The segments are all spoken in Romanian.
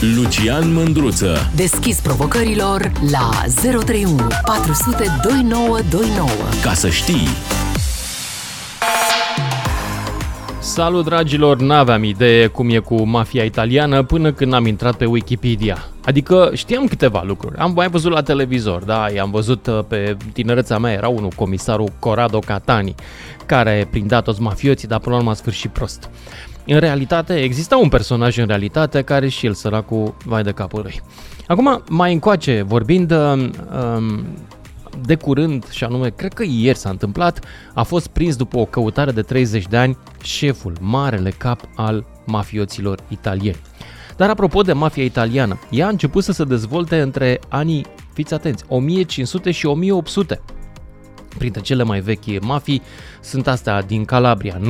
Lucian Mândruță Deschis provocărilor la 031 400 2929. Ca să știi Salut dragilor, n-aveam idee cum e cu mafia italiană până când am intrat pe Wikipedia. Adică știam câteva lucruri, am mai văzut la televizor, da, i-am văzut uh, pe tinereța mea, era unul, comisarul Corrado Catani, care prindea toți mafioții, dar până la urmă a sfârșit prost. În realitate, exista un personaj în realitate care și el săracul vai de capul lui. Acum, mai încoace, vorbind, um, um, de curând, și anume, cred că ieri s-a întâmplat, a fost prins după o căutare de 30 de ani șeful, marele cap al mafioților italieni. Dar apropo de mafia italiană, ea a început să se dezvolte între anii, fiți atenți, 1500 și 1800. Printre cele mai vechi mafii sunt astea din Calabria,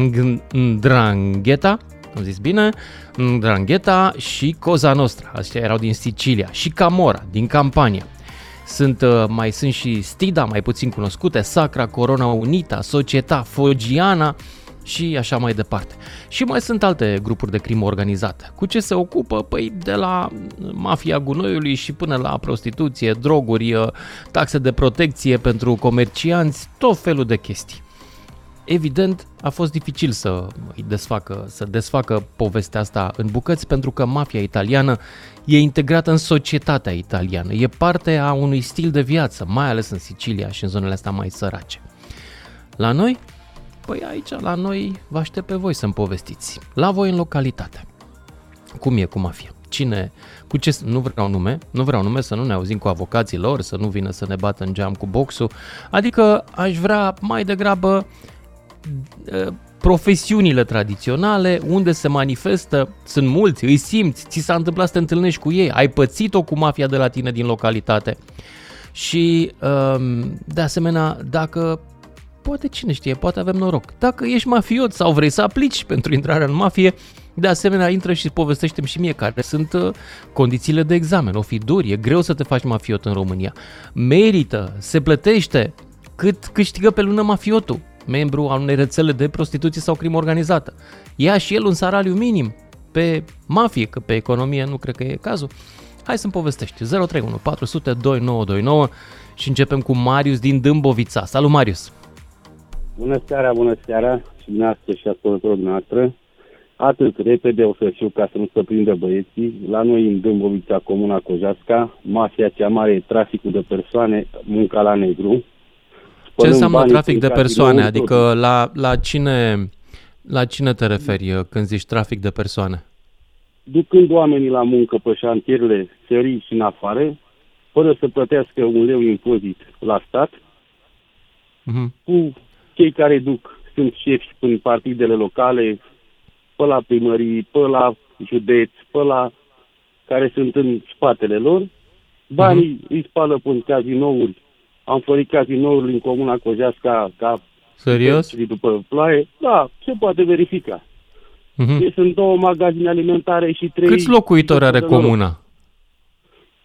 Ndrangheta, am zis bine, Ndrangheta și Cosa Nostra, astea erau din Sicilia, și Camora, din Campania. Sunt, uh, mai sunt și Stida, mai puțin cunoscute, Sacra, Corona Unita, Societa, Fogiana și așa mai departe. Și mai sunt alte grupuri de crimă organizată. Cu ce se ocupă? Păi de la mafia gunoiului și până la prostituție, droguri, uh, taxe de protecție pentru comercianți, tot felul de chestii. Evident, a fost dificil să îi desfacă, să desfacă povestea asta în bucăți pentru că mafia italiană e integrată în societatea italiană, e parte a unui stil de viață, mai ales în Sicilia și în zonele astea mai sărace. La noi? Păi aici, la noi, vă aștept pe voi să-mi povestiți. La voi în localitate. Cum e cu mafia? Cine, cu ce, nu vreau nume, nu vreau nume să nu ne auzim cu avocații lor, să nu vină să ne bată în geam cu boxul, adică aș vrea mai degrabă profesiunile tradiționale, unde se manifestă, sunt mulți, îi simți, ți s-a întâmplat să te întâlnești cu ei, ai pățit-o cu mafia de la tine din localitate. Și, um, de asemenea, dacă poate cine știe, poate avem noroc. Dacă ești mafiot sau vrei să aplici pentru intrarea în mafie, de asemenea, intră și povestește și mie care sunt uh, condițiile de examen. O fi dur, e greu să te faci mafiot în România. Merită, se plătește cât câștigă pe lună mafiotul membru al unei rețele de prostituție sau crimă organizată. Ia și el un salariu minim pe mafie, că pe economie nu cred că e cazul. Hai să-mi povestești. 031 400 2929 și începem cu Marius din Dâmbovița. Salut, Marius! Bună seara, bună seara și dumneavoastră și ascultătorul dumneavoastră. Atât repede o să știu ca să nu se prindă băieții. La noi în Dâmbovița, Comuna Cojasca, mafia cea mare e traficul de persoane, munca la negru. Ce înseamnă trafic de persoane? Adică la, la, cine, la cine te referi uh, când zici trafic de persoane? Ducând oamenii la muncă pe șantierele serii și în afară, fără să plătească un leu impozit la stat, uh-huh. cu cei care duc, sunt șefi în partidele locale, pe la primării, pe la județ, pe la care sunt în spatele lor, banii uh-huh. îi spală pe cazinouri am florit cazinourile în comuna Cojeasca ca Serios? după ploaie. Da, se poate verifica. Uh-huh. Deci sunt două magazine alimentare și trei... Câți locuitori are comuna?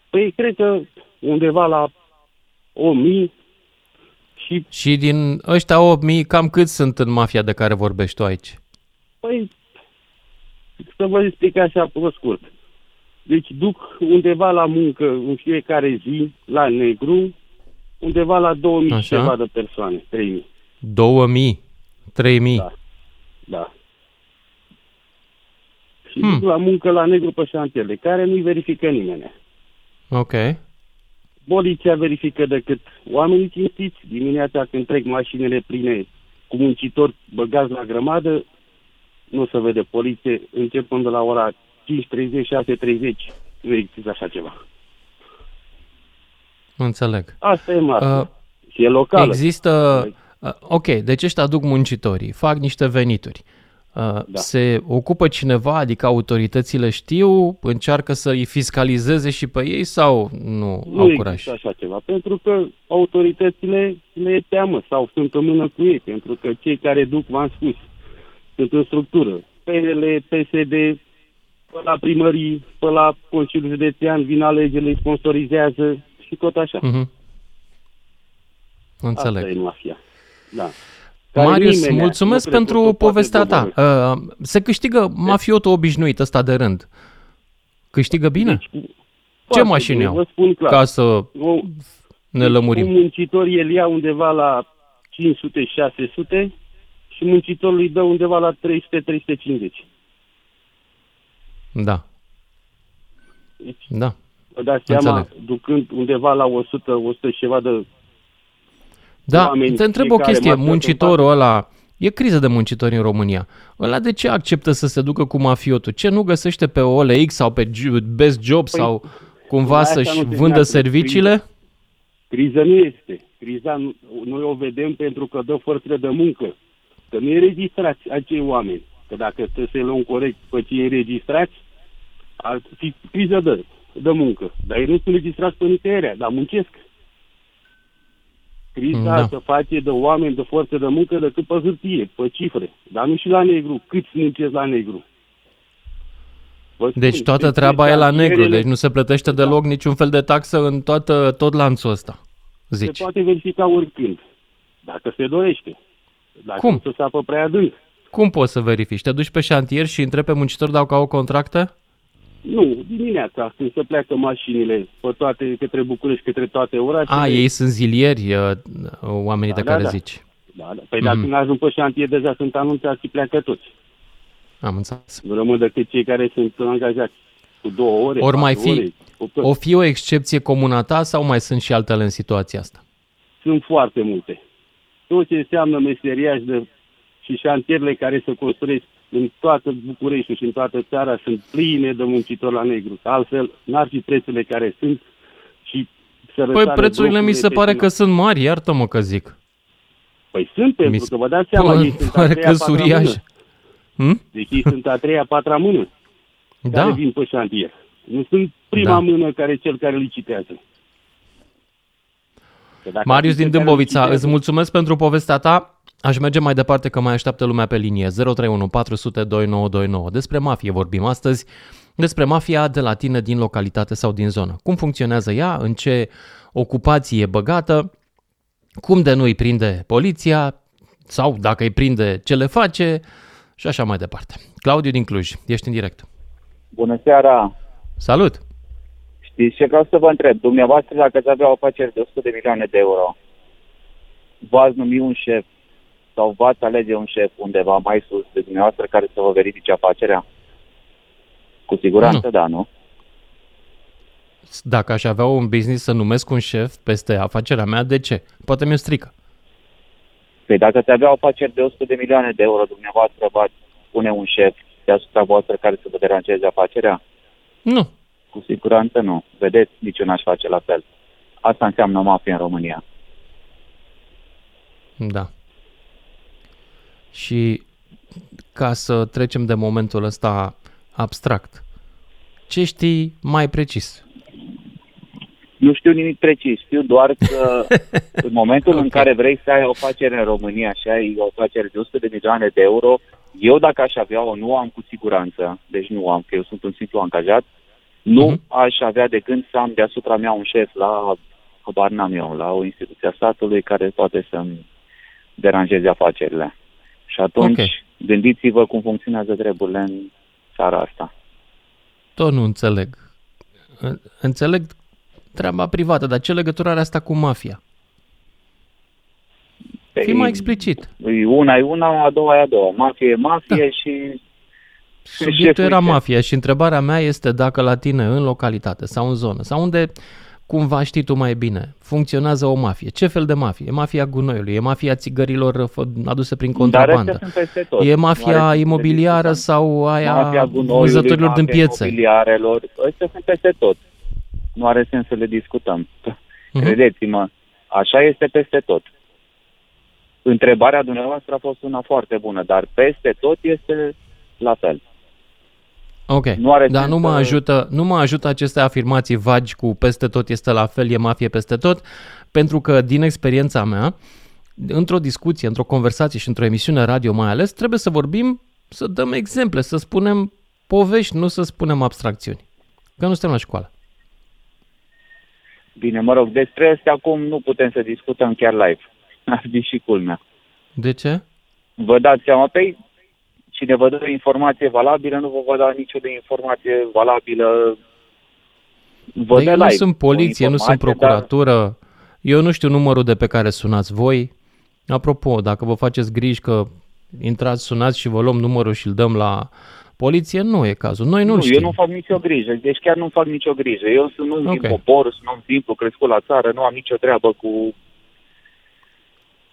Păi cred că undeva la 1000 și... Și din ăștia 8000, cam cât sunt în mafia de care vorbești tu aici? Păi, să vă explic așa pe scurt. Deci duc undeva la muncă în fiecare zi, la negru, undeva la 2000 Așa. ceva de persoane, 3000. 2000? 3000? Da. Da. Și hmm. duc la muncă la negru pe șantierele, care nu-i verifică nimeni. Ok. Poliția verifică decât oamenii cinstiți. Dimineața când trec mașinile pline cu muncitori băgați la grămadă, nu se vede poliție, începând de la ora 5.30, 6.30, nu există așa ceva. Înțeleg. Asta e mare. Uh, și e locală. Există... Uh, ok, deci ăștia aduc muncitorii, fac niște venituri. Uh, da. Se ocupă cineva, adică autoritățile știu, încearcă să îi fiscalizeze și pe ei sau nu, nu au curaj? Nu așa ceva, pentru că autoritățile le e teamă sau sunt în mână cu ei, pentru că cei care duc, v-am spus, sunt în structură. PNL, PSD, pe la primării, pe la Consiliul Județean, vin alegerile, sponsorizează, și tot așa. Mm-hmm. Înțeleg. Asta e mafia. Da. Care Marius, mulțumesc pentru povestea ta. Uh, se câștigă mafiotul obișnuit ăsta de rând. Câștigă bine? Deci, Ce foarte mașini bine, au? Vă spun clar. Ca să O- ne lămurim. Un muncitor el ia undeva la 500-600 și muncitorul îi dă undeva la 300-350. Da, Deci, da. vă dați seama, Înțeleg. ducând undeva la 100, 100 și ceva de... Da, Oameni, te întreb o fiecare chestie. marcă Muncitorul ăla, e criză de muncitori în România. Ăla de ce acceptă să se ducă cu mafiotul? Ce nu găsește pe OLX sau pe Ju- Best Job Păi, sau cumva asta să-și nu se vândă neagă. serviciile? Criză nu este. Criza nu- noi o vedem pentru că dă forță de muncă. Că nu înregistrați acei oameni. Că dacă trebuie să-i luăm corect pe cei înregistrați, ar fi criză de, de muncă. Dar ei nu sunt înregistrați pe nicăierea, dar muncesc. Criza Da. da. se face de oameni de forță de muncă decât pe hârtie, pe cifre. Dar nu și la negru. Câți muncesc la negru? Vă spun, Deci toată deci treaba e la negru, șantierele- deci nu se plătește Da. deloc niciun fel de taxă în toată, tot lanțul ăsta, Se zici. poate verifica oricând, dacă se dorește. Dacă Cum? nu se sapă prea adânc. Cum poți să verifici? Te duci pe șantier și întrebi pe muncitori dacă au contracte? Nu, dimineața, când se pleacă mașinile pe toate, către București, către toate orașele. A, ei sunt zilieri, uh, oamenii Da, de da, care da. zici. Da, da. Păi dacă Mhm. nu ajung pe șantier, deja sunt anunțați și pleacă toți. Am înțeles. Nu rămân decât cei care sunt angajați cu două ore, Ori mai patru fi- ore, opt ore. O fi o excepție comuna ta sau mai sunt și altele în situația asta? Sunt foarte multe. Tot ce înseamnă meseriaș de, și șantierele care se construiesc în toată București și în toată țara sunt pline de muncitori la negru. Altfel, n-ar fi prețurile care sunt și să Păi prețurile mi se pare că sunt mari, iartă-mă că zic. Păi sunt, pentru Mi se că vă dați seama, ei sunt a pare treia, că patra suriaș. mână. Hm? Deci ei sunt a treia, patra mână care Da, vin pe șantier. Nu sunt prima Da. mână care cel care licitează. Că dacă ar Marius fi cel din care Dâmbovița, licitează- îți mulțumesc pentru povestea ta. Aș merge mai departe că mai așteaptă lumea pe linie 031 400 2929. Despre mafie vorbim astăzi, despre mafia de la tine din localitate sau din zonă. Cum funcționează ea, în ce ocupație e băgată, cum de nu îi prinde poliția sau dacă îi prinde ce le face și așa mai departe. Claudiu din Cluj, ești în direct. Bună seara! Salut! Știți ce vreau să vă întreb? Dumneavoastră, dacă ați avea o afacere de 100 de milioane de euro, v-ați numi un șef sau v-ați alege un șef undeva mai sus de dumneavoastră care să vă verifice afacerea? Cu siguranță, Nu. da, nu? Dacă aș avea un business să numesc un șef peste afacerea mea, de ce? Poate mi-o strică. Păi dacă ați avea o afacere de 100 de milioane de euro, dumneavoastră v-ați pune un șef deasupra voastră care să vă deranjeze afacerea? Nu, Cu siguranță nu. Vedeți, nici eu n-aș face la fel. Asta înseamnă mafie în România. Da. Și ca să trecem de momentul ăsta abstract, ce știi mai precis? Nu știu nimic precis, știu doar că în momentul în Ok. care vrei să ai o afacere în România și ai o afacere de 100 de milioane de euro, eu dacă aș avea-o, nu am cu siguranță, deci nu am, că eu sunt un simplu angajat, nu Mhm. aș avea de gând să am deasupra mea un șef la, habar n-am eu, la o instituție a statului care poate să-mi deranjeze afacerile. Și atunci, Ok. gândiți-vă cum funcționează treburile în țara asta. Tot nu înțeleg. În- Înțeleg treaba privată, dar ce legătură are asta cu mafia? Fii mai explicit. E Una e una, a doua e a doua. Mafie e mafie și Subiectul Șeful era șef. mafia și întrebarea mea este dacă la tine, în localitate sau în zonă, sau unde cumva știi tu mai bine, funcționează o mafie. Ce fel de mafie? E mafia gunoiului, e mafia țigărilor fă- aduse prin Dar contrabandă, astea sunt peste tot. e Nu are mafia sens să imobiliară discutăm. sau aia Mafia gunoiului, vânzătorilor din mafia piețe. imobiliarelor, astea sunt peste tot. Nu are sens să le discutăm. Mhm. Credeți-mă, așa este peste tot. Întrebarea dumneavoastră a fost una foarte bună, dar peste tot este la fel. Ok, Nu are dar sens nu mă, să- ajută, nu mă ajută aceste afirmații vagi cu peste tot este la fel, e mafie peste tot, pentru că din experiența mea, într-o discuție, într-o conversație și într-o emisiune radio mai ales, trebuie să vorbim, să dăm exemple, să spunem povești, nu să spunem abstracțiuni. Că nu suntem la școală. Bine, mă rog, despre astea acum nu putem să discutăm chiar live. Ar fi și culmea. De ce? Vă dați seama, pe cine vă dă o informație valabilă, nu vă va da nicio de informație valabilă văd de eu live nu sunt poliție, o nu sunt informație, dar- procuratură. Eu nu știu numărul de pe care sunați voi. Apropo, dacă vă faceți griji că intrați, sunați și vă luăm numărul și îl dăm la poliție, nu e cazul. Noi nu-l Nu, știm. eu nu fac nicio grijă, deci chiar nu fac nicio grijă. Eu sunt un Ok. din popor, sunt un simplu crescut la țară, nu am nicio treabă cu,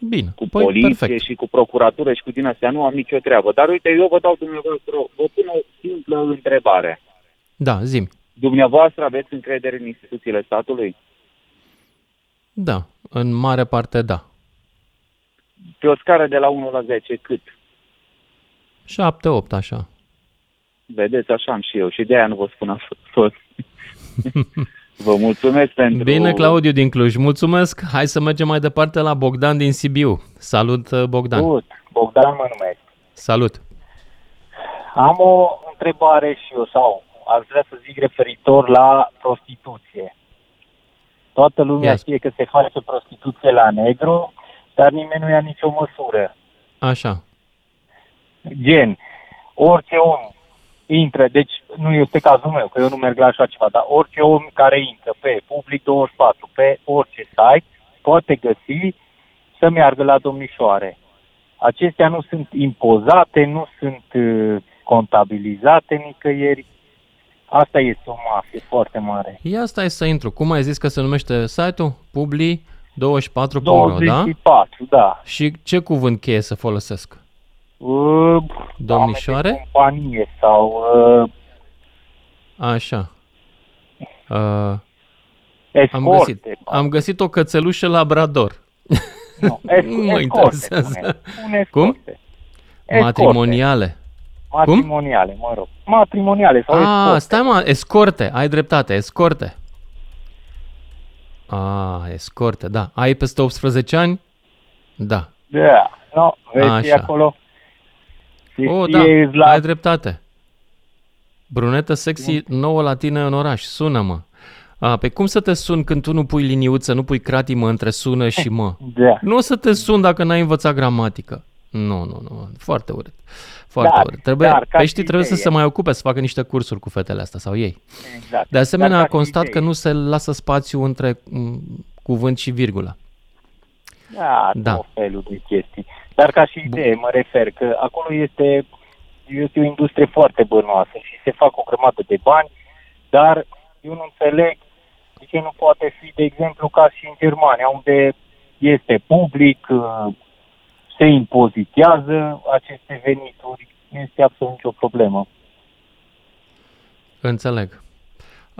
Bine, cu păi poliție perfect. și cu procuratură și cu din astea, nu am nicio treabă. Dar uite, eu vă dau dumneavoastră, vă pun o simplă întrebare. Da, zim. Dumneavoastră aveți încredere în instituțiile statului? Da, în mare parte da. Pe o scară de la 1 la 10, cât? 7-8 așa. Vedeți, așa am și eu și de aia nu vă spun așa tot. Vă mulțumesc pentru... Bine, Claudiu din Cluj, mulțumesc. Hai să mergem mai departe la Bogdan din Sibiu. Salut, uh, Bogdan. Salut, Bogdan mă numesc. Salut. Am o întrebare și eu, sau aș vrea să zic referitor la prostituție. Toată lumea Ia. știe că se face prostituție la negru, dar nimeni nu ia nicio măsură. Așa. Gen, orice om intră, deci nu este cazul meu, că eu nu merg la așa ceva, dar orice om care intră pe Public 24, pe orice site, poate găsi să meargă la domnișoare. Acestea nu sunt impozate, nu sunt uh, contabilizate nicăieri. Asta este o mafie foarte mare. Ia stai să intru. Cum ai zis că se numește site-ul? Publi 24 da? 24, da. Și ce cuvânt cheie să folosesc? Uh, Domnișoare? doamne de companie sau uh, Așa. Uh, am, escorte. găsit, am găsit o cățelușă labrador. Nu, esc- Nu mă escorte, interesează. spune. Spune Cum? escorte. Escorte. Matrimoniale. Matrimoniale, mă rog. Matrimoniale sau Ah, escorte. stai mă, escorte, ai dreptate, escorte. Ah, escorte, da. Ai peste 18 ani? Da. Da, no, vezi Așa. acolo? Se Oh, știe da, la... ai dreptate. Brunetă sexy nouă la tine în oraș, sună-mă. A, pe cum să te sun când tu nu pui liniuță, nu pui cratimă între sună și mă? Da. Nu o să te sun dacă n-ai învățat gramatică. Nu, nu, nu, foarte urât. Foarte Dar- urât. Trebuie, dar ca peștii și trebuie să idee. se mai ocupe, să facă niște cursuri cu fetele astea sau ei. Exact. De asemenea, Dar a ca și constat că idee. nu se lasă spațiu între m, cuvânt și virgulă. Da, Da. da. tot felul de chestii. Dar ca și idee mă refer că acolo este, este o industrie foarte bănoasă și se fac o grămadă de bani, dar eu nu înțeleg de ce nu poate fi, de exemplu, ca și în Germania, unde este public, uh, se impozitează aceste venituri, nu este absolut nicio problemă. Înțeleg.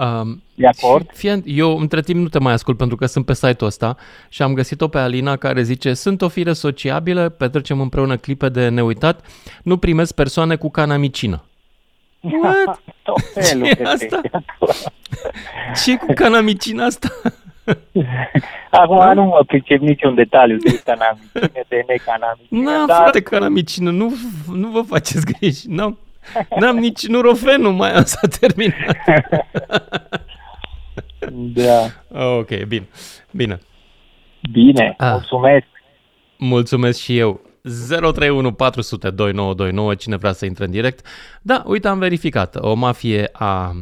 Um, De acord? Fie, eu între timp nu te mai ascult pentru că sunt pe site-ul ăsta și am găsit-o pe Alina care zice Sunt o fire sociabilă, petrecem împreună clipe de neuitat, nu primesc persoane cu canamicină. What? Tot felul Ce de asta? chestii acolo. ce cu canamicina asta? Acum nu mă pricep niciun detaliu de canamicină, de necanamină, Na, dar frate, canamicină, nu, nu vă faceți griji. N-am, n-am nici nurofenul mai s-a terminat. da. Ok, bine, bine. Bine, Ah. mulțumesc. Mulțumesc și eu. 031 400 2929, cine vrea să intre în direct. Da, uite, am verificat. O mafie a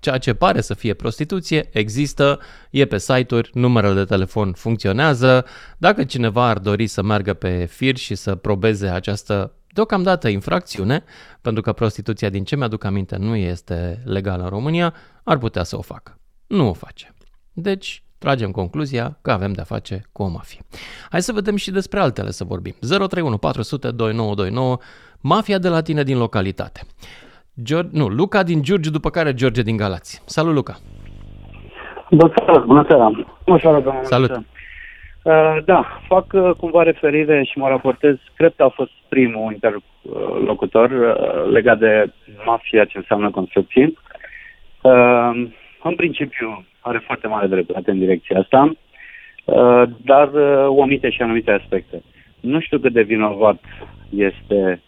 ceea ce pare să fie prostituție există, e pe site-uri, numerele de telefon funcționează. Dacă cineva ar dori să meargă pe fir și să probeze această deocamdată infracțiune, pentru că prostituția, din ce mi-aduc aminte, nu este legală în România, ar putea să o facă. Nu o face. Deci, tragem concluzia că avem de-a face cu o mafie. Hai să vedem și despre altele să vorbim. 031 400 2929, mafia de la tine din localitate. George, nu, Luca din Giurgiu, după care George din Galați. Salut, Luca! Bună seara, bună seara. Bună seara, domnule. Salut. Uh, da, fac uh, cumva referire și mă raportez, cred că a fost primul interlocutor uh, legat de mafia ce înseamnă construcții. Uh, în principiu are foarte mare dreptate în direcția asta, uh, dar uh, omite și anumite aspecte. Nu știu cât de vinovat este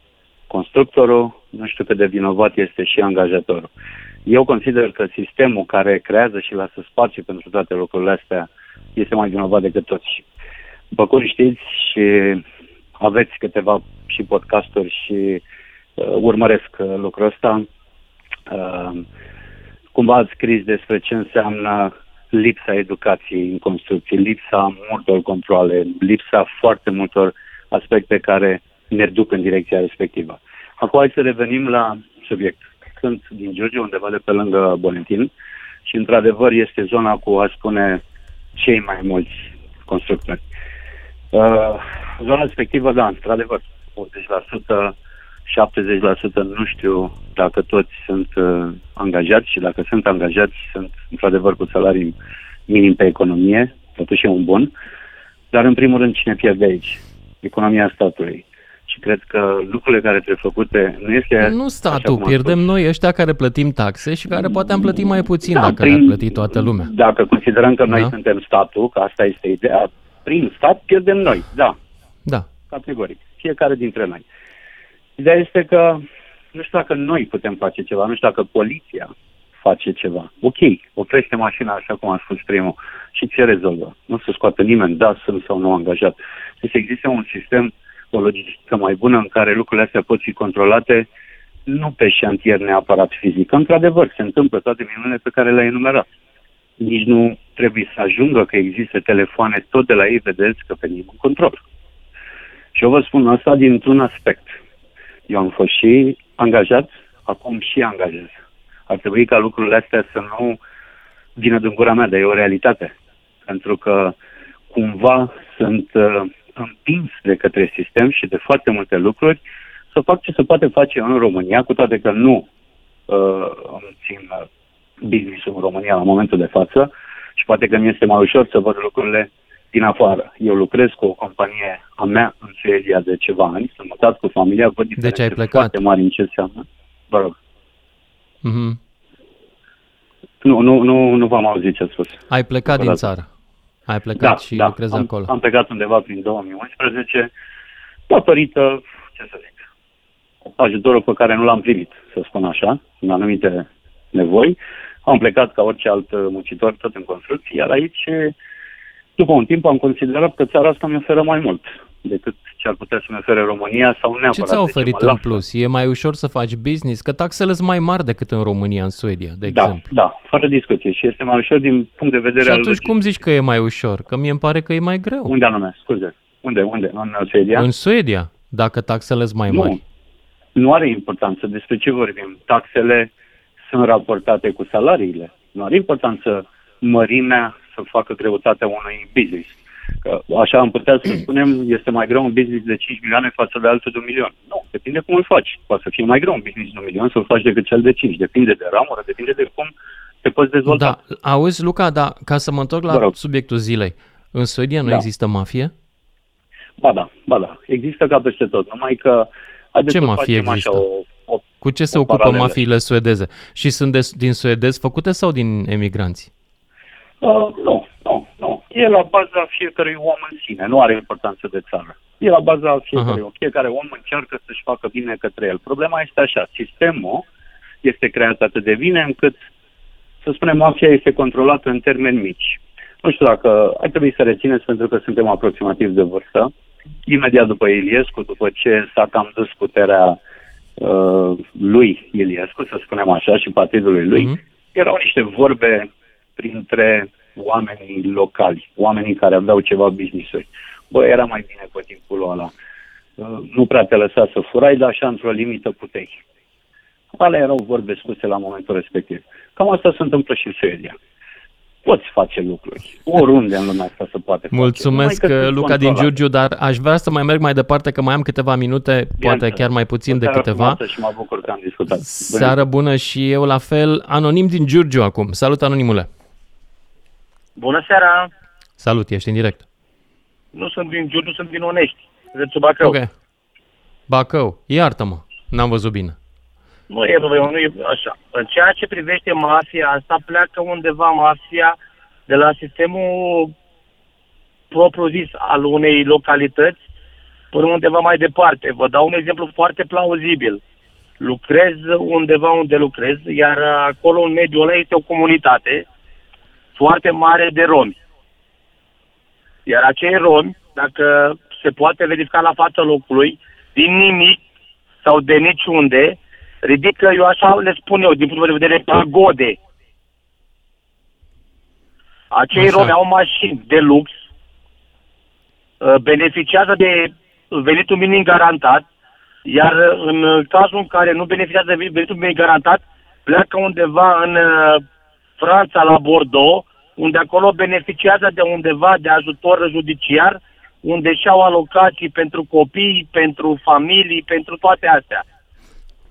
constructorul, nu știu cât de vinovat este și angajatorul. Eu consider că sistemul care creează și lasă spațiu pentru toate lucrurile astea este mai vinovat decât toți. După cum știți și aveți câteva și podcasturi și uh, urmăresc uh, lucrul ăsta, uh, cumva ați scris despre ce înseamnă lipsa educației în construcție, lipsa multor controle, lipsa foarte multor aspecte care ne duc în direcția respectivă. Acum hai să revenim la subiect. Sunt din Giurgiu, undeva de pe lângă Bolentin și într-adevăr este zona cu, aș spune, cei mai mulți constructori. Uh, zona respectivă, da, într-adevăr, 80%, 70% nu știu dacă toți sunt uh, angajați și dacă sunt angajați sunt într-adevăr cu salarii minim pe economie, totuși e un bun, dar în primul rând cine pierde aici? Economia statului. Și cred că lucrurile care trebuie făcute nu este... Nu statul, pierdem noi ăștia care plătim taxe și care poate am plătit mai puțin da, dacă prin, le-ar plăti toată lumea. Dacă considerăm că noi da? suntem statul, că asta este ideea, prin stat pierdem noi, da. Da. Categoric. Fiecare dintre noi. Ideea este că nu știu dacă noi putem face ceva, nu știu dacă poliția face ceva. Ok, oprește mașina așa cum a spus primul și ce rezolvă? Nu se scoate nimeni, da, sunt sau nu angajat. Deci există un sistem, o logistică mai bună în care lucrurile astea pot fi controlate nu pe șantier neapărat fizic. Într-adevăr, se întâmplă toate minunile pe care le-ai enumerat. Nici nu trebuie să ajungă că există telefoane, tot de la ei vedeți că pe nimeni control. Și eu vă spun asta dintr-un aspect. Eu am fost și angajat, acum și angajez. Ar trebui ca lucrurile astea să nu vină din gura mea, dar e o realitate. Pentru că cumva sunt uh, împins de către sistem și de foarte multe lucruri să fac ce se poate face în România, cu toate că nu uh, îmi țin uh, business în România la momentul de față și poate că mi este mai ușor să văd lucrurile din afară. Eu lucrez cu o companie a mea în Suedia de ceva ani, sunt mutat cu familia, văd deci ai plecat. foarte mari în ce înseamnă. Vă rog. Mm-hmm. Nu, nu, nu, nu v-am auzit ce a spus. Ai plecat din țară. Ai plecat da, și da, lucrezi am, acolo. Am plecat undeva prin 2011, datorită, ce să zic, ajutorul pe care nu l-am primit, să spun așa, în anumite nevoi. Am plecat ca orice alt muncitor, tot în construcție, iar aici după un timp am considerat că țara asta mi oferă mai mult decât ce ar putea să-mi ofere România sau neapărat. Ce ți-a oferit în plus? E mai ușor să faci business? Că taxele sunt mai mari decât în România, în Suedia, de da, exemplu. Da, fără discuție. Și este mai ușor din punct de vedere și al... atunci cum zici că e mai ușor? Că mie îmi pare că e mai greu. Unde anume? Scuze. Unde? Unde? În Suedia? În Suedia, dacă taxele sunt mai mari. Nu, nu are importanță. Despre ce vorbim? Taxele sunt raportate cu salariile. Nu are importanță mărimea să facă greutatea unui business. Că așa am putea să spunem, este mai greu un business de 5 milioane față de altul de un milion. Nu, depinde cum îl faci. Poate să fie mai greu un business de un milion să-l faci decât cel de 5. Depinde de ramură, depinde de cum te poți dezvolta. Da, auzi, Luca, da, ca să mă întorc la subiectul zilei. În Suedia nu da. există mafie? Ba da, ba da. Există ca peste tot, numai că... Ce mafie există? Așa o, o, Cu ce se ocupă paralele. mafiile suedeze? Și sunt de, din suedezi făcute sau din emigranți? Uh, nu, nu, nu. E la baza fiecărui om în sine, nu are importanță de țară. E la baza fiecărui om. Fiecare om încearcă să-și facă bine către el. Problema este așa, sistemul este creat atât de bine încât, să spunem, mafia este controlată în termeni mici. Nu știu dacă ar trebui să rețineți, pentru că suntem aproximativ de vârstă. Imediat după Iliescu, după ce s-a cam dus puterea uh, lui Iliescu, să spunem așa, și partidului lui, uh-huh. erau niște vorbe printre oamenii locali, oamenii care aveau ceva business-uri. Bă, era mai bine pe timpul ăla. Uh, nu prea te lăsa să furai, dar așa într-o limită puteai. Alea erau vorbe spuse la momentul respectiv. Cam asta se întâmplă și în Suedia. Poți face lucruri. Oriunde în lumea asta se poate Mulțumesc, face. Luca din Giurgiu, dar aș vrea să mai merg mai departe, că mai am câteva minute, Bine poate chiar mai puțin de câteva. Și mă bucur că am discutat. Seară bună și eu la fel. Anonim din Giurgiu acum. Salut, anonimule. Bună seara! Salut, ești în direct. Nu sunt din Giurgiu, sunt din Onești, județul Bacău. Ok. Bacău, iartă-mă, n-am văzut bine. Nu e rău, nu e așa. În ceea ce privește mafia asta, pleacă undeva mafia de la sistemul propriu-zis al unei localități până undeva mai departe. Vă dau un exemplu foarte plauzibil. Lucrez undeva unde lucrez, iar acolo în mediul ăla este o comunitate foarte mare de romi. Iar acei romi, dacă se poate verifica la fața locului, din nimic sau de niciunde, ridică, eu așa le spun eu, din punct de vedere pagode, Acei Așa. romi au mașini de lux, uh, beneficiază de venitul minim garantat, iar uh, în cazul în care nu beneficiază de venitul minim garantat, pleacă undeva în uh, Franța, la Bordeaux, unde acolo beneficiază de undeva de ajutor judiciar, unde și-au alocații pentru copii, pentru familii, pentru toate astea.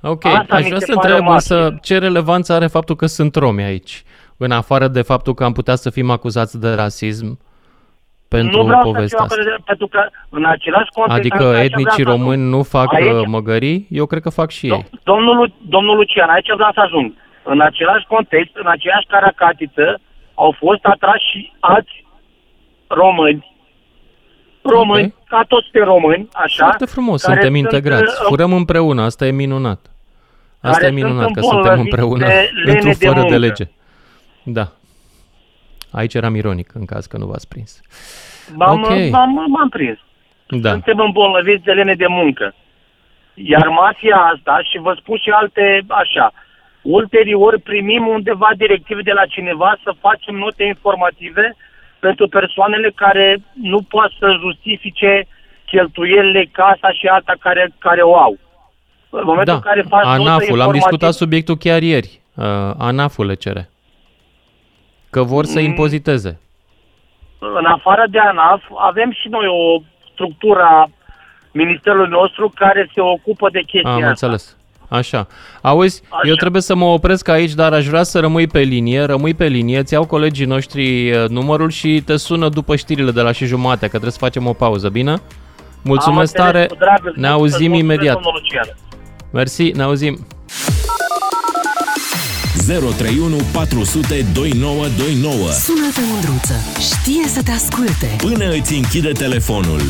Ok, Asta aș mi vrea se să pare întreb o însă mafie. ce relevanță are faptul că sunt romi aici, în afară de faptul că am putea să fim acuzați de rasism pentru nu vreau povestea să asta. fiu acolo, pentru că în același context... Adică aici vreau etnicii să ajung. români nu fac Aici- uh, măgării? Eu cred că fac și ei. Do- Domnul, Lu- domnul Lucian, aici vreau să ajung. În același context, în aceeași caracatiță, au fost atrași și alți români, români, Ok. ca toți pe români, așa. Foarte frumos, care suntem sunt, integrați. uh, Furăm împreună, asta e minunat. Asta care e minunat, sunt că suntem îmbolnăviți împreună de lene într-un de fără de muncă. lege. Da. Aici eram ironic, în caz că nu v-ați prins. M-am, Ok. m-am, m-am prins. Da. Suntem îmbolnăviți de lene de muncă. Iar mafia asta, și vă spun și alte așa, ulterior primim undeva directive de la cineva să facem note informative pentru persoanele care nu pot să justifice cheltuielile, casa și alta care, care o au. În momentul Da, în care faci notă ANAF-ul, am informativă- discutat subiectul chiar ieri. Uh, ANAF-ul le cere. Că vor să Mm. impoziteze. în afară de ANAF, avem și noi o structură a ministerului nostru care se ocupă de chestia Am asta. înțeles. Așa. Auzi, Așa. eu trebuie să mă opresc aici, dar aș vrea să rămâi pe linie. Rămâi pe linie, îți iau colegii noștri uh, numărul și te sună după știrile de la și jumate, că trebuie să facem o pauză, bine? Mulțumesc Am înțeles, tare, cu drag, îți ne mulțumesc, auzim mulțumesc, imediat. domnul Lucian. Mersi, ne auzim. 031 400 2929. Sună-te, Mândruță. Știe să te asculte. Până îți închide telefonul.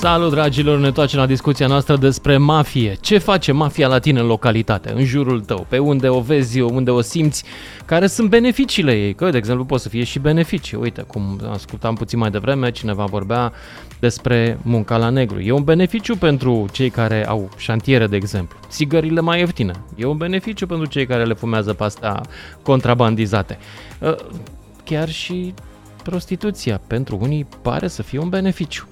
Salut, dragilor! Ne întoarcem la discuția noastră despre mafie. Ce face mafia la tine în localitate, în jurul tău, pe unde o vezi, unde o simți, care sunt beneficiile ei? Că, de exemplu, pot să fie și beneficii. Uite, cum ascultam puțin mai devreme, cineva vorbea despre munca la negru. E un beneficiu pentru cei care au șantiere, de exemplu. Țigările mai ieftine. E un beneficiu pentru cei care le fumează pe astea contrabandizate. Uh, Chiar și prostituția pentru unii pare să fie un beneficiu.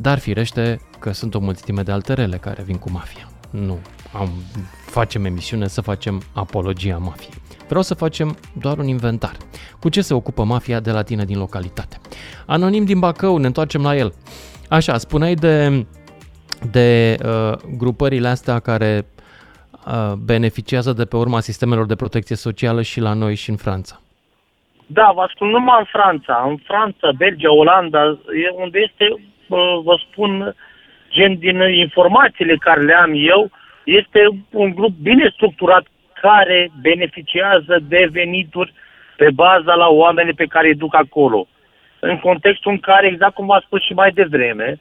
Dar firește că sunt o mulțime de alte rele care vin cu mafia. Nu am, facem emisiune să facem apologia mafiei. Vreau să facem doar un inventar. Cu ce se ocupă mafia de la tine din localitate? Anonim din Bacău, ne întoarcem la el. Așa, spuneai de, de uh, grupările astea care uh, beneficiază de pe urma sistemelor de protecție socială și la noi și în Franța. Da, vă spun numai în Franța. În Franța, Belgia, Olanda, e unde este, bă, vă spun, gen din informațiile care le am eu, este un grup bine structurat care beneficiază de venituri pe baza la oamenii pe care îi duc acolo. În contextul în care, exact cum v-am spus și mai devreme,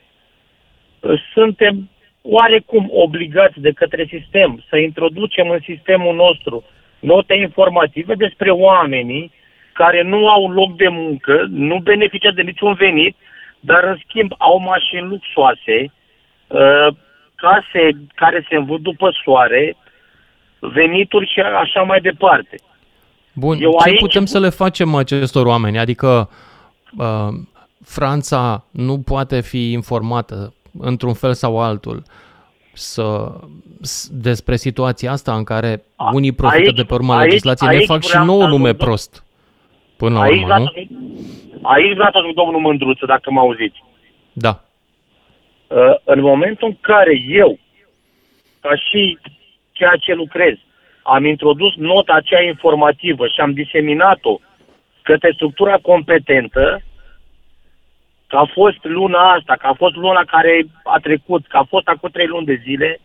suntem oarecum obligați de către sistem să introducem în sistemul nostru note informative despre oamenii care nu au loc de muncă, nu beneficiază de niciun venit, dar în schimb au mașini luxoase, uh, case care se învând după soare, venituri și așa mai departe. Bun, Eu ce aici- putem să le facem acestor oameni? Adică uh, Franța nu poate fi informată într-un fel sau altul să, s- despre situația asta în care A- unii profită aici- de pe urma aici- legislației, ne aici fac și vreau nouă să nume ajung- prost. Până la Aici urmă, vreau, nu? să, aici vreau să ajung domnul Mândruță, dacă mă auziți. Da. Uh, în momentul în care eu, ca și ceea ce lucrez, am introdus nota aceea informativă și am diseminat-o către structura competentă, că a fost luna asta, că a fost luna care a trecut, că a fost acum trei luni de zile,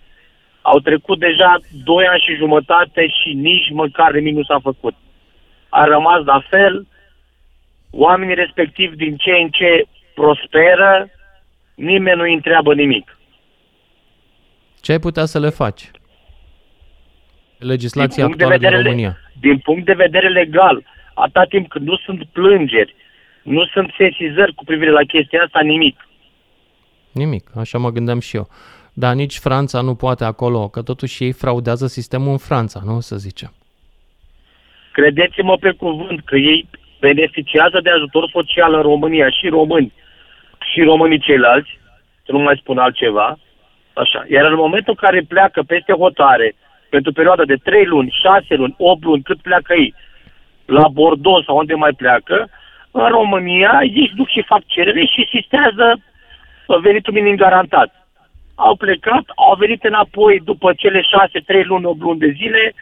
au trecut deja doi ani și jumătate și nici măcar nimic nu s-a făcut. A rămas la fel, oamenii respectivi din ce în ce prosperă, nimeni nu îi întreabă nimic. Ce ai putea să le faci? Legislația Din punct de actuală din vedere- România. Din punct de vedere legal, atâta timp când nu sunt plângeri, nu sunt sesizări cu privire la chestia asta, nimic. Nimic, așa mă gândeam și eu. Dar nici Franța nu poate acolo, că totuși ei fraudează sistemul în Franța, nu să zicem. Credeți-mă pe cuvânt că ei beneficiază de ajutor social în România și români și românii ceilalți, să nu mai spun altceva, așa. Iar în momentul în care pleacă peste hotare, pentru perioada de 3 luni, 6 luni, 8 luni, cât pleacă ei, la Bordeaux sau unde mai pleacă, în România ei duc și fac cerere și sistează venitul minim garantat au plecat, au venit înapoi după cele șase, trei luni, o luni de zile,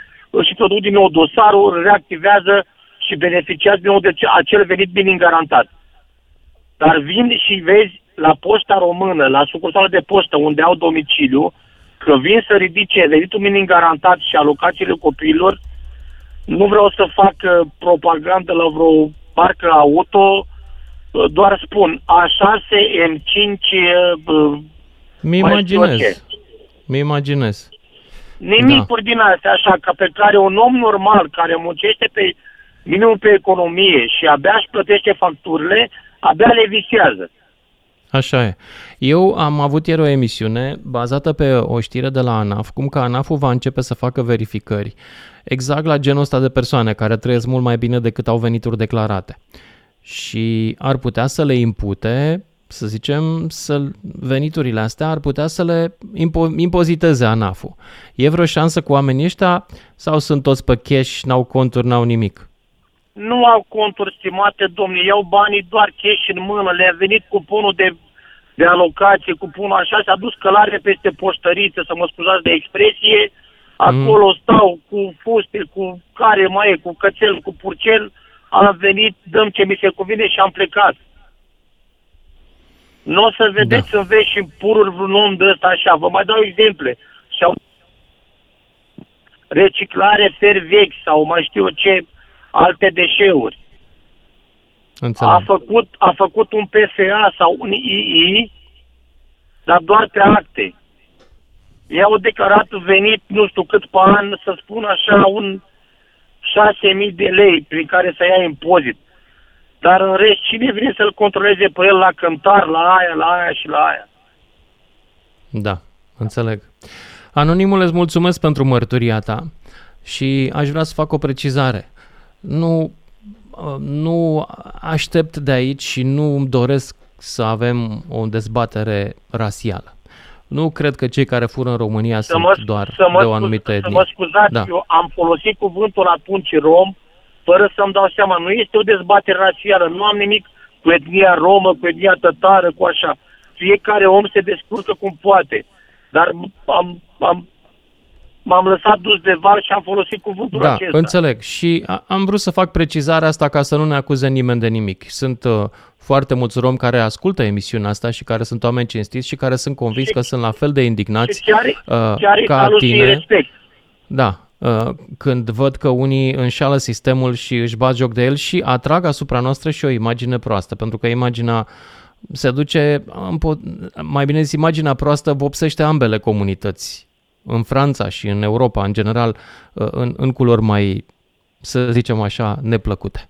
și introduc din nou dosarul, reactivează și beneficiază din nou de acel venit minim garantat. Dar vin și vezi la poșta română, la sucursală de poștă unde au domiciliu, că vin să ridice venitul minim garantat și alocațiile copiilor, nu vreau să fac uh, propagandă la vreo parcă auto, uh, doar spun A6, M5, mi imaginez. Mi imaginez. Nimicuri da. din astea, așa, ca pe care un om normal care muncește pe minimum pe economie și abia își plătește facturile, abia le visează. Așa e. Eu am avut ieri o emisiune bazată pe o știre de la ANAF, cum că ANAF-ul va începe să facă verificări exact la genul ăsta de persoane care trăiesc mult mai bine decât au venituri declarate. Și ar putea să le impute să zicem, să veniturile astea ar putea să le impo- impoziteze ANAF-ul. E vreo șansă cu oamenii ăștia sau sunt toți pe cash, n-au conturi, n-au nimic? Nu au conturi, stimate domnule, iau banii doar cash în mână, le-a venit cuponul de, de alocație, cuponul așa, s-a dus călare peste poștăriță, să mă scuzați de expresie, acolo mm. stau cu fuste, cu care mai e, cu cățel, cu purcel, am venit, dăm ce mi se cuvine și am plecat. Nu o să vedeți da. în vezi și pururi vreun om de ăsta așa. Vă mai dau exemple. Și-au reciclare fer vechi sau mai știu ce alte deșeuri. Înțeleg. A făcut, a făcut un PFA sau un II, dar doar pe acte. I-au declarat venit nu știu cât pe an, să spun așa, un 6.000 de lei prin care să ia impozit. Dar în rest, cine vine să-l controleze pe el la cântar, la aia, la aia și la aia? Da, înțeleg. Anonimul, îți mulțumesc pentru mărturia ta și aș vrea să fac o precizare. Nu, nu aștept de aici și nu îmi doresc să avem o dezbatere rasială. Nu cred că cei care fură în România să sunt mă, doar să mă de o anumită etnie. Să mă scuzați, da. eu am folosit cuvântul atunci rom fără să-mi dau seama. Nu este o dezbatere rasială, nu am nimic cu etnia romă, cu etnia tătară, cu așa. Fiecare om se descurcă cum poate. Dar am, am, m-am lăsat dus de val și am folosit cuvântul da, acesta. înțeleg. Și am vrut să fac precizarea asta ca să nu ne acuze nimeni de nimic. Sunt uh, foarte mulți romi care ascultă emisiunea asta și care sunt oameni cinstiți și care sunt convins și, că sunt la fel de indignați și chiar, uh, chiar ca tine. respect. Da, Uh, când văd că unii înșală sistemul și își bat joc de el și atrag asupra noastră și o imagine proastă, pentru că imaginea se duce, mai bine zis, imaginea proastă vopsește ambele comunități, în Franța și în Europa, în general, uh, în, în culori mai, să zicem așa, neplăcute.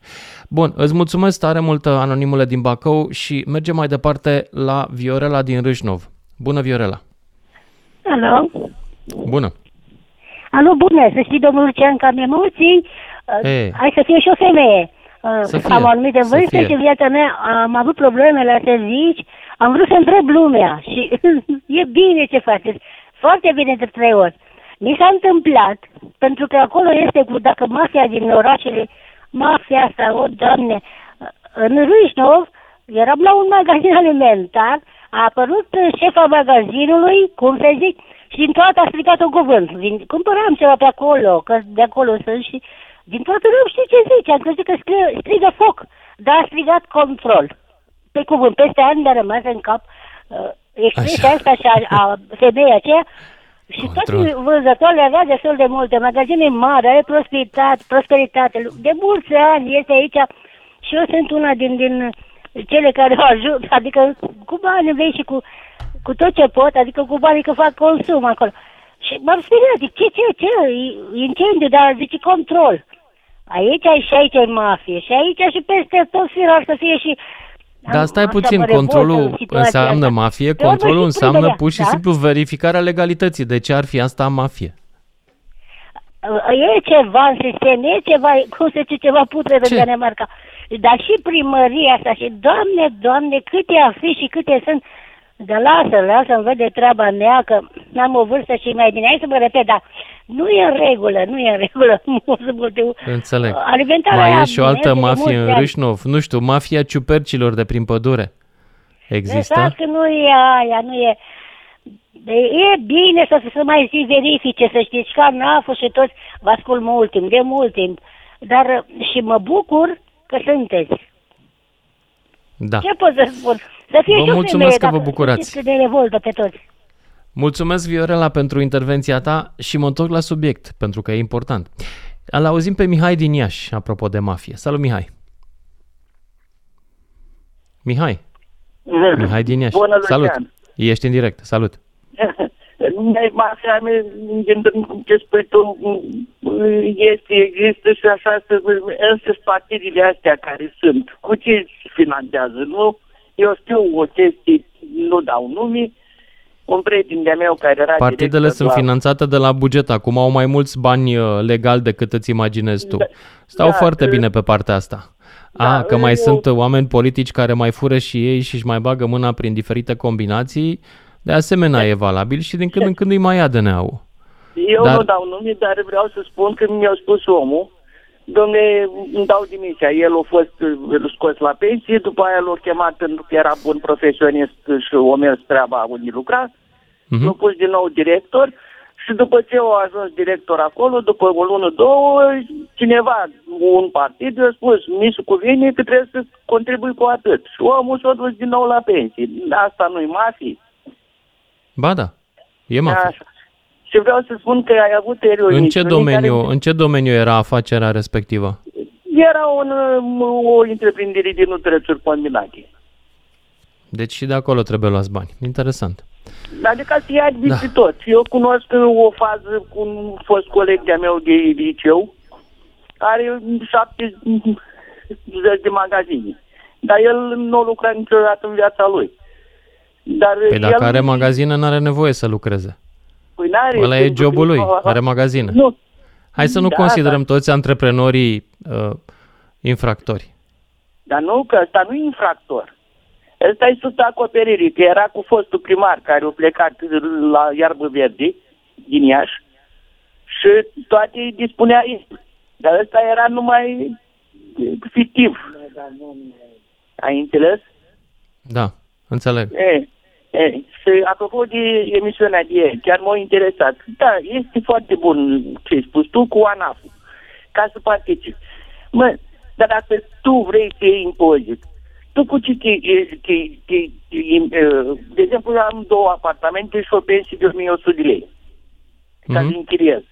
Bun, îți mulțumesc tare mult, anonimule din Bacău, și mergem mai departe la Viorela din Râșnov. Bună, Viorela! Alo! Bună! Alo, bună, să știi, domnul Lucian, că am emoții, hey. Uh, hai să fie și o femeie. Uh, să fie, am anumite vârste și viața mea am avut probleme la servici, am vrut să întreb lumea și e bine ce faceți, foarte bine de trei ori. Mi s-a întâmplat, pentru că acolo este cu, dacă mafia din orașele, mafia asta, o doamne, uh, în Râșnov, eram la un magazin alimentar, a apărut șefa magazinului, cum să zic, și din toată a strigat un cuvânt. Din, cumpăram ceva pe acolo, că de acolo sunt și din toată nu știu ce zice. Am crezut că strigă, strigă foc, dar a strigat control. Pe cuvânt, peste ani mi-a rămas în cap uh, expresia asta și a, a femeia aceea și toți vânzătorii avea destul de multe magazine mari, are prosperitate, prosperitate. De mulți ani este aici și eu sunt una din, din cele care o ajut, adică cu bani vei și cu cu tot ce pot, adică cu banii că fac consum acolo. Și m-am speriat, zic, ce, ce, ce, incendiu, dar zice control. Aici și aici e mafie și aici și peste tot firar să fie și dar stai puțin, controlul înseamnă asta. mafie, controlul înseamnă pur și da? simplu verificarea legalității. De ce ar fi asta mafie? E ceva în sistem, e ceva, cum se zice, ceva putre în Danemarca. Dar și primăria asta și, Doamne, Doamne, câte afiși și câte sunt, de lasă, lasă, îmi vede treaba mea, că am o vârstă și mai bine. Hai să mă repet, dar nu e în regulă, nu e în regulă. Înțeleg. Mai e și o altă mafie în Râșnov, nu știu, mafia ciupercilor de prin pădure. Există? Exact că nu e aia, nu e... E bine să se mai zi verifice, să știți, ca NAF și toți, vă ascult mult timp, de mult timp, dar și mă bucur că sunteți. Da. Ce pot să spun? Să fie vă mulțumesc femeie, că vă bucurați. de revoltă pe toți. Mulțumesc, Viorela, pentru intervenția ta și mă întorc la subiect, pentru că e important. Îl auzim pe Mihai din Iași, apropo de mafie. Salut, Mihai! Mihai! Mihai din Iași. Bună Salut! Ești în direct. Salut! Mafia mea, ce spui tu, este, există și așa, însă partidele astea care sunt, cu ce finanțează, nu? Eu știu o chestie, nu dau nume, un prieten de meu care era Partidele sunt la... finanțate de la buget, acum au mai mulți bani uh, legal decât îți imaginezi tu. Da, Stau da, foarte că... bine pe partea asta. Da, A, că mai eu... sunt oameni politici care mai fură și ei și își mai bagă mâna prin diferite combinații, de asemenea e valabil și din când în când îi mai ia DNA-ul. Eu dar... nu dau nume, dar vreau să spun că mi-a spus omul, domne, îmi dau demisia. El a fost scos la pensie, după aia l-a chemat pentru că era bun profesionist și o mers treaba unde lucra, uh-huh. l-a pus din nou director și după ce a ajuns director acolo, după o lună, două, cineva, un partid, a spus, mi se cuvine că trebuie să contribui cu atât. Și omul s-a dus din nou la pensie. Asta nu-i mafie. Ba da, e mafie. Așa. Și vreau să spun că ai avut în ce domeniu, care... În ce domeniu era afacerea respectivă? Era un, o întreprindere de nutrățuri combinate. Deci și de acolo trebuie luați bani. Interesant. Adică să ia da. tot. Eu cunosc o fază cu un fost coleg de-a meu de liceu, are șapte zeci de magazine. Dar el nu lucra niciodată în viața lui. Dar păi el... dacă are magazine, nu are nevoie să lucreze. Păi n-are. Ăla e jobul lui, are magazine. Nu. Hai să nu da, considerăm da. toți antreprenorii uh, infractori. Dar nu, că ăsta nu e infractor. Ăsta e sub acoperire, că era cu fostul primar care a plecat la iarbă verde din Iași și toate dispunea el. Dar ăsta era numai fictiv. Ai înțeles? Da, înțeleg. E, e, și apropo de emisiunea de ieri, chiar m-a interesat. Da, este foarte bun ce ai spus tu cu ANAF, ca să participi. Mă, dar dacă tu vrei să iei impozit, tu cu ce te, te, te, te, de exemplu, am două apartamente și o pensie de 1100 de lei mm-hmm. ca să închiriez.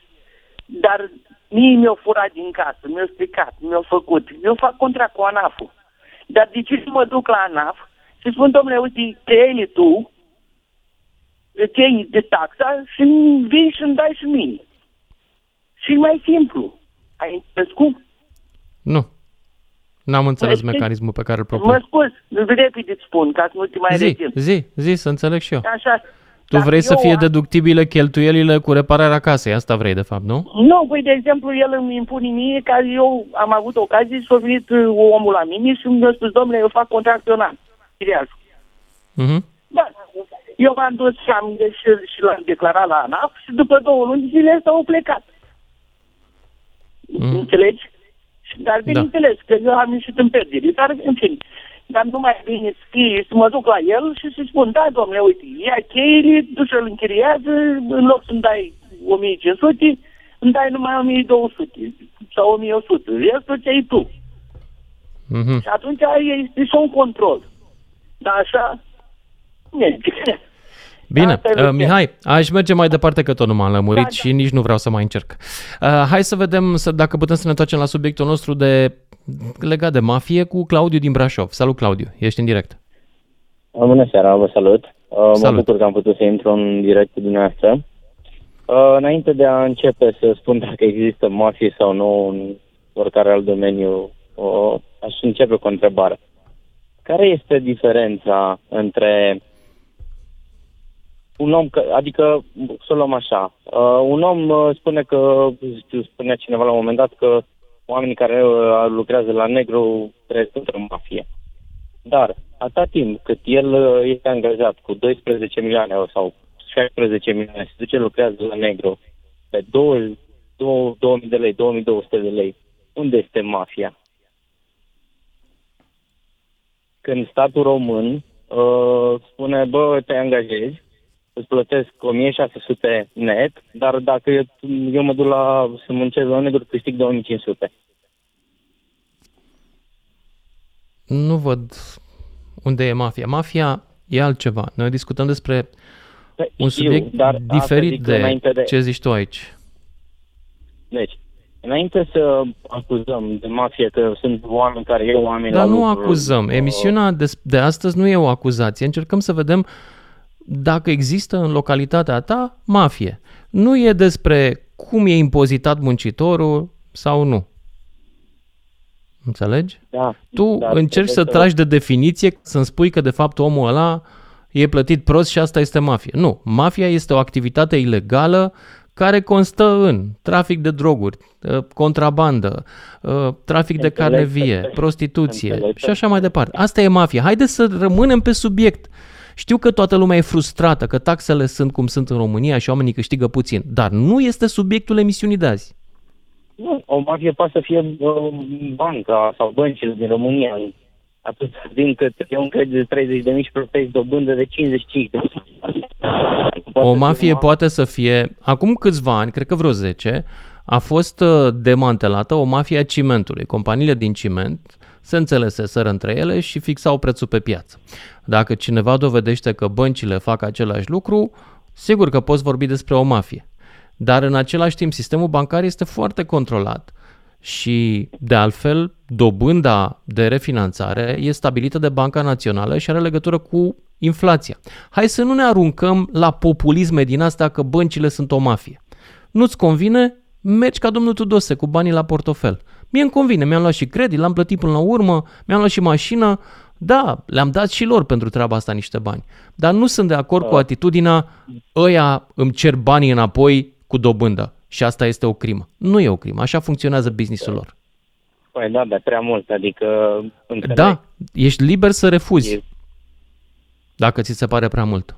Dar mie mi-au furat din casă, mi-au stricat, mi-au făcut. Eu fac contract cu ANAF-ul. Dar de ce să mă duc la ANAF și spun, domnule, uite, te tu, te iei de taxa și vii și îmi dai și mie. Și mai simplu. Ai înțeles cum? Nu. N-am înțeles păi, mecanismul pe care îl propun. Mă scuz, repede îți spun, ca să nu te mai zi, regim. Zi, zi, să înțeleg și eu. Așa. Tu vrei să fie am... deductibile cheltuielile cu repararea casei, asta vrei de fapt, nu? Nu, păi de exemplu el îmi impune mie că eu am avut ocazie să a venit uh, omul la mine și mi-a spus, domnule, eu fac contracțional, chiriașul. Uh-huh. Da, eu m-am dus și, am, și, și l-am declarat la ANAF și după două luni zile ăsta au plecat. Uh-huh. Înțelegi? Dar da. bineînțeles da. că eu am ieșit în pierdere. Dar, în fine, dar nu mai bine să, să mă duc la el și să spun, da, domnule, uite, ia cheile, du și-l închiriază, în loc să-mi dai 1500, îmi dai numai 1200 sau 1100. Restul ce ai tu. Mm-hmm. Și atunci este și un control. Dar așa, merge. Bine, uh, Mihai, aș merge mai departe că tot nu m-am lămurit da, și da. nici nu vreau să mai încerc. Uh, hai să vedem să, dacă putem să ne întoarcem la subiectul nostru de legat de mafie cu Claudiu din Brașov. Salut, Claudiu, ești în direct. Bună seara, vă salut. Uh, salut. Mă bucur că am putut să intru în direct cu dumneavoastră. Uh, înainte de a începe să spun dacă există mafie sau nu în oricare alt domeniu, uh, aș începe cu o întrebare. Care este diferența între un om, că, adică, să o luăm așa, uh, un om uh, spune că, spunea cineva la un moment dat că oamenii care uh, lucrează la negru trăiesc într-o mafie. Dar, atâta timp cât el uh, este angajat cu 12 milioane sau 16 milioane, se duce lucrează la negru pe 2, 2000 de lei, 2200 de lei, unde este mafia? Când statul român uh, spune, bă, te angajezi, îți plătesc 1600 net, dar dacă eu, eu mă duc la să muncesc la negru, câștig 2500. Nu văd unde e mafia. Mafia e altceva. Noi discutăm despre păi, un subiect eu, dar diferit de, de ce zici tu aici. Deci, înainte să acuzăm de mafie că sunt oameni care iau oameni Dar la nu lucru, acuzăm. Uh, Emisiunea de, de astăzi nu e o acuzație. Încercăm să vedem dacă există în localitatea ta mafie. Nu e despre cum e impozitat muncitorul sau nu. Înțelegi? Da. Tu da, încerci să tragi de definiție, să-mi spui că de fapt omul ăla e plătit prost și asta este mafie. Nu, mafia este o activitate ilegală care constă în trafic de droguri, ă, contrabandă, ă, trafic de carne vie, prostituție și așa mai departe. Asta e mafia. Haideți să rămânem pe subiect. Știu că toată lumea e frustrată, că taxele sunt cum sunt în România și oamenii câștigă puțin, dar nu este subiectul emisiunii de azi. Nu, o mafie poate să fie uh, banca sau băncile din România. Atât din cât e un credit de 30 de mici plătești dobândă de 55 de O mafie poate să fie, acum câțiva ani, cred că vreo 10, a fost uh, demantelată o mafie a cimentului. Companiile din ciment se înțeleseseră între ele și fixau prețul pe piață. Dacă cineva dovedește că băncile fac același lucru, sigur că poți vorbi despre o mafie. Dar în același timp, sistemul bancar este foarte controlat și, de altfel, dobânda de refinanțare e stabilită de Banca Națională și are legătură cu inflația. Hai să nu ne aruncăm la populisme din asta că băncile sunt o mafie. Nu-ți convine? Mergi ca domnul Tudose cu banii la portofel. Mie îmi convine, mi-am luat și credit, l-am plătit până la urmă, mi-am luat și mașină, da, le-am dat și lor pentru treaba asta niște bani. Dar nu sunt de acord cu atitudinea ăia îmi cer banii înapoi cu dobândă și asta este o crimă. Nu e o crimă, așa funcționează businessul lor. Păi da, dar prea mult, adică... Înțeleg. Da, ești liber să refuzi, e... dacă ți se pare prea mult.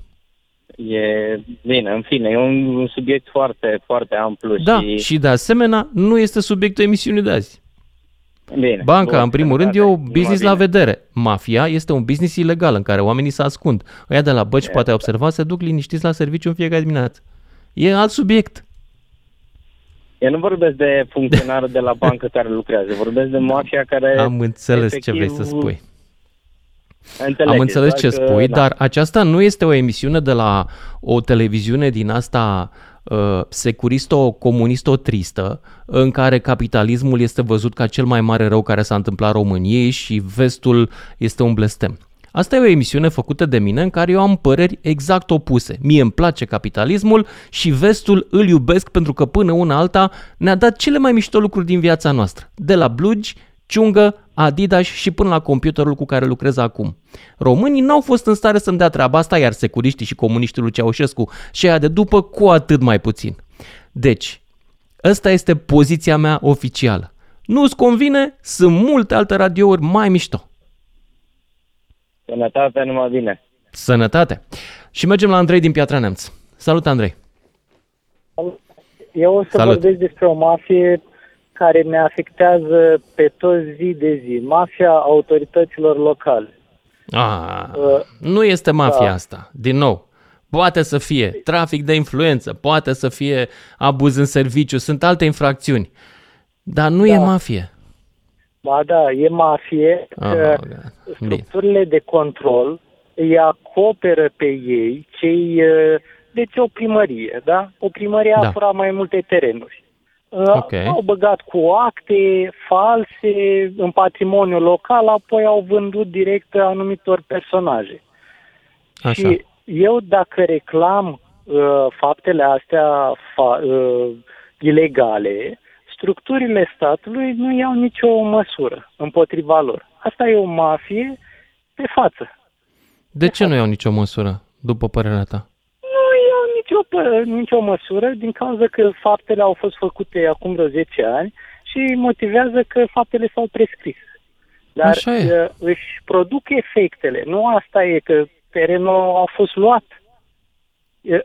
E bine, în fine, e un subiect foarte, foarte amplu. Da, și, și de asemenea, nu este subiectul emisiunii de azi. Bine, Banca, bun, în primul rând, e un business la vedere. Mafia este un business ilegal în care oamenii se ascund. Ăia de la băci, e, poate da. observa, se duc liniștiți la serviciu în fiecare dimineață. E alt subiect. Eu nu vorbesc de funcționar de la bancă care lucrează, vorbesc de mafia care... Am înțeles efectiv... ce vrei să spui. Am înțeles ce spui, da. dar aceasta nu este o emisiune de la o televiziune din asta uh, securisto-comunisto-tristă, în care capitalismul este văzut ca cel mai mare rău care s-a întâmplat României și vestul este un blestem. Asta e o emisiune făcută de mine în care eu am păreri exact opuse. Mie îmi place capitalismul și vestul îl iubesc pentru că până una alta ne-a dat cele mai mișto lucruri din viața noastră. De la blugi, ciungă, Adidas și până la computerul cu care lucrez acum. Românii n-au fost în stare să-mi dea treaba asta, iar securiștii și comuniștii lui Ceaușescu și aia de după cu atât mai puțin. Deci, ăsta este poziția mea oficială. Nu-ți convine? Sunt multe alte radiouri mai mișto. Sănătate, numai bine. Sănătate. Și mergem la Andrei din Piatra Neamț. Salut, Andrei. Eu o să Salut. vorbesc despre o mafie care ne afectează pe toți zi de zi. Mafia autorităților locale. Ah, uh, nu este mafia da. asta. Din nou, poate să fie trafic de influență, poate să fie abuz în serviciu, sunt alte infracțiuni. Dar nu da. e mafie. Ba da, e mafie oh, că structurile de control îi acoperă pe ei cei... Deci o primărie, da? O primărie da. a furat mai multe terenuri. Okay. Au băgat cu acte false în patrimoniul local, apoi au vândut direct anumitor personaje. Așa. Și eu dacă reclam uh, faptele astea fa- uh, ilegale, structurile statului nu iau nicio măsură împotriva lor. Asta e o mafie pe față. De pe ce față. nu iau nicio măsură, după părerea ta? Nu Nu pe nicio măsură, din cauza că faptele au fost făcute acum vreo 10 ani și motivează că faptele s-au prescris. Dar Așa e. Uh, își produc efectele. Nu asta e că terenul a fost luat.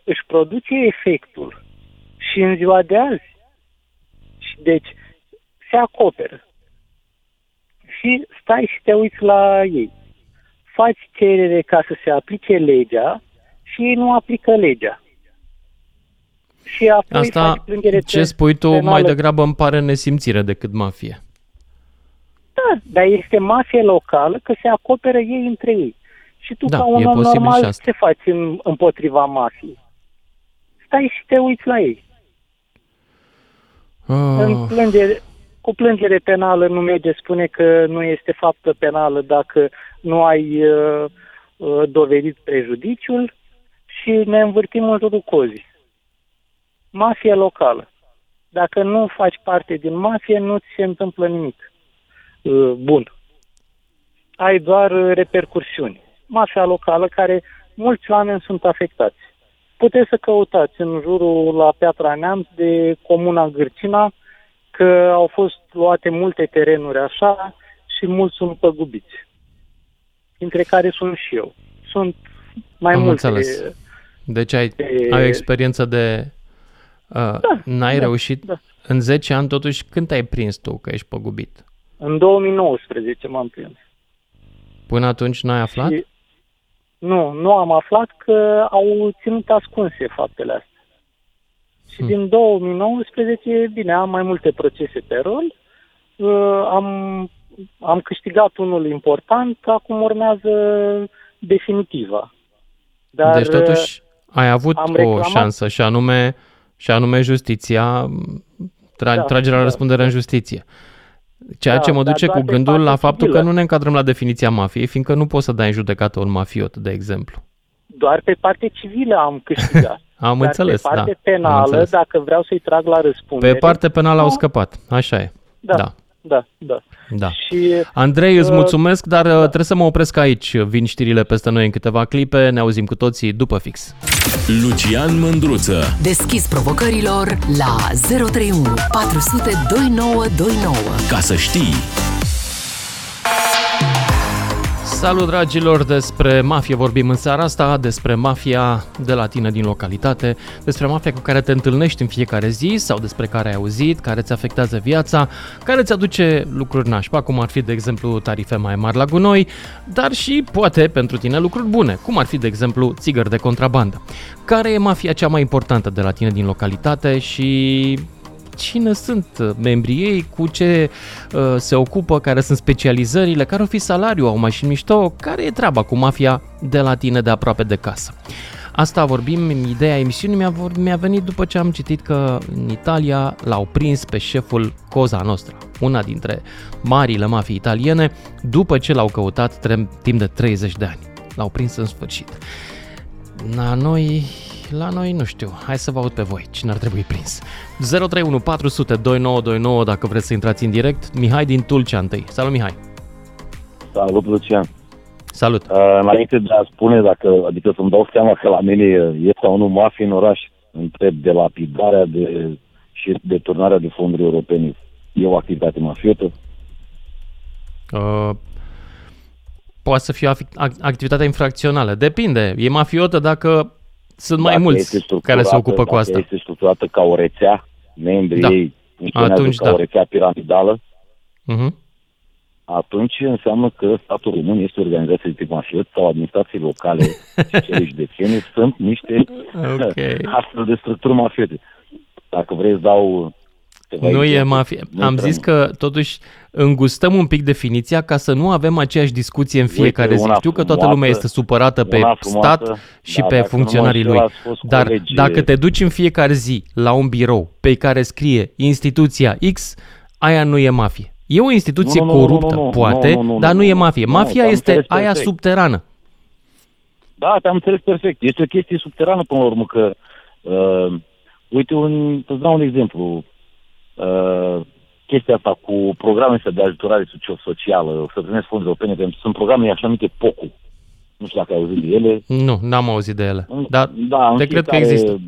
Își produce efectul și în ziua de azi. Deci se acoperă. Și stai și te uiți la ei. Faci cerere ca să se aplice legea și ei nu aplică legea. Și apoi Asta, ce spui tu, penală. mai degrabă îmi pare nesimțire decât mafie. Da, dar este mafie locală că se acoperă ei între ei. Și tu, da, ca un om normal, ce faci în, împotriva mafiei? Stai și te uiți la ei. Oh. În plângere, cu plângere penală nu merge spune că nu este faptă penală dacă nu ai uh, uh, dovedit prejudiciul și ne învârtim în jurul cozii. Mafia locală. Dacă nu faci parte din mafie, nu ți se întâmplă nimic. Uh, bun. Ai doar repercursiuni. Mafia locală care mulți oameni sunt afectați. Puteți să căutați în jurul la Piatra Neamț de Comuna Gârcina că au fost luate multe terenuri așa și mulți sunt păgubiți. Dintre care sunt și eu. Sunt mai Am multe. Înțeles. Deci ai, de... ai o experiență de... Uh, da, n-ai da, reușit... Da. În 10 ani, totuși, când te-ai prins tu că ești păgubit? În 2019 m-am prins. Până atunci n-ai aflat? Și nu, nu am aflat că au ținut ascunse faptele astea. Și hmm. din 2019, bine, am mai multe procese pe rol, uh, am, am câștigat unul important, acum urmează definitiva. Dar, deci totuși ai avut o reclamat... șansă și anume, și anume justiția, tra- da, tragerea la da, răspundere da. în justiție. Ceea da, ce mă duce cu gândul la faptul civilă. că nu ne încadrăm la definiția mafiei, fiindcă nu poți să dai în judecată un mafiot, de exemplu. Doar pe parte civilă am câștigat. am Dar înțeles, pe parte da. penală, dacă vreau să-i trag la răspundere... Pe parte penală au scăpat, așa e. Da, da, da. da. Da. Și, Andrei, îți uh, mulțumesc, dar uh, da. trebuie să mă opresc aici. Vin știrile peste noi în câteva clipe, ne auzim cu toții după fix. Lucian Mândruță Deschis provocărilor la 031 400 2929 Ca să știi Salut dragilor, despre mafie vorbim în seara asta, despre mafia de la tine din localitate, despre mafia cu care te întâlnești în fiecare zi sau despre care ai auzit, care îți afectează viața, care îți aduce lucruri nașpa, cum ar fi de exemplu tarife mai mari la gunoi, dar și poate pentru tine lucruri bune, cum ar fi de exemplu țigări de contrabandă. Care e mafia cea mai importantă de la tine din localitate și cine sunt uh, membrii ei, cu ce uh, se ocupă, care sunt specializările, care o fi salariul, au mașini mișto, care e treaba cu mafia de la tine de aproape de casă. Asta vorbim, ideea emisiunii mi-a, mi-a venit după ce am citit că în Italia l-au prins pe șeful Cosa Nostra, una dintre marile mafii italiene, după ce l-au căutat timp de 30 de ani. L-au prins în sfârșit. La noi la noi nu știu. Hai să vă aud pe voi. Cine ar trebui prins? 031 400 2929 dacă vreți să intrați în direct. Mihai din Tulcea întâi. Salut Mihai! Salut Lucian! Salut! Uh, înainte de a spune dacă, adică să-mi dau seama că la mine e sau nu mafie în oraș, întreb de lapidarea de, și deturnarea de fonduri europene. E o activitate mafiotă? Uh, poate să fie o activitate infracțională. Depinde. E mafiotă dacă sunt mai mulți care se ocupă cu asta. este structurată ca o rețea, membrii da. ei Atunci, ca da. o rețea piramidală, uh-huh. atunci înseamnă că statul român este o organizație de tip mafiot sau administrații locale și cele județene sunt niște okay. astfel de structuri mafiote. Dacă vreți să dau nu e mafie. Am zis că totuși îngustăm un pic definiția ca să nu avem aceeași discuție în fiecare Uite, zi. Știu că toată lumea este supărată pe frumoasă, stat și da, pe funcționarii lui. Dar colegi... dacă te duci în fiecare zi la un birou pe care scrie instituția X, aia nu e mafie. E o instituție nu, nu, coruptă, nu, nu, nu, poate, nu, nu, nu, dar nu, nu e mafie. Mafia nu, este aia perfect. subterană. Da, te-am înțeles perfect. Este o chestie subterană până la urmă că... Uh, uite, un, îți dau un exemplu uh, chestia asta cu programele de ajutorare socială, să primesc fonduri europene, pentru sunt programe așa numite POCU. Nu știu dacă ai auzit de ele. Nu, n-am auzit de ele. Dar da, de cred că există.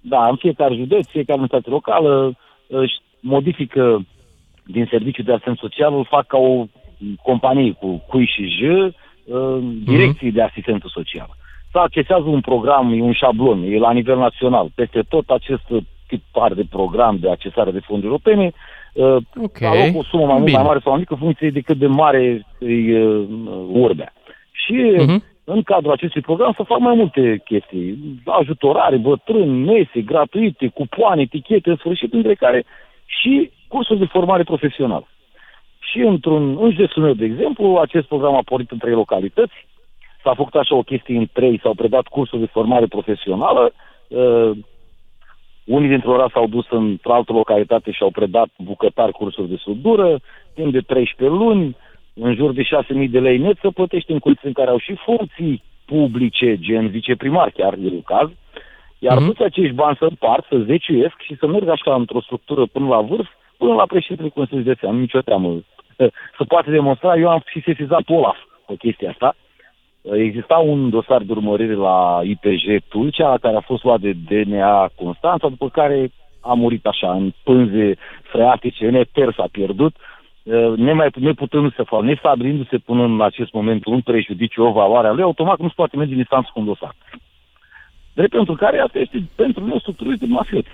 Da, în fiecare județ, fiecare unitate locală își modifică din serviciul de asistență social, îl fac ca o companie cu cui și j, uh, direcții mm-hmm. de asistență socială. Să accesează un program, e un șablon, e la nivel național. Peste tot acest tipar de program de accesare de fonduri europene, uh, okay. aloc o sumă mai mult mai mare sau mai mică, funcție de cât de mare e uh, urbea. Și mm-hmm. în cadrul acestui program să fac mai multe chestii. Ajutorare, bătrâni, mese, gratuite, cupoane, etichete, în sfârșit, între care și cursuri de formare profesională. Și într-un, în județul meu, de exemplu, acest program a pornit în trei localități. S-a făcut așa o chestie în trei, s-au predat cursuri de formare profesională. Uh, unii dintre ora s-au dus într-o altă localitate și au predat bucătari cursuri de sudură, timp de 13 luni, în jur de 6.000 de lei net să plătești în condiții în care au și funcții publice, gen viceprimar, chiar e un caz, iar mm-hmm. toți acești bani să împart, să zeciuiesc și să merg așa într-o structură până la vârf, până la președintele Consiliului de Am nicio teamă. Să poate demonstra, eu am și sesizat Olaf pe chestia asta. Exista un dosar de urmărire la IPJ Tulcea, care a fost luat de DNA Constanța, după care a murit așa, în pânze freatice, neper s-a pierdut, nemai neputându se fac, nestabilindu-se până în acest moment un prejudiciu, o valoare a lui, automat nu se poate merge în instanță cu un dosar. Drept pentru care asta este pentru noi structurile de mafiot.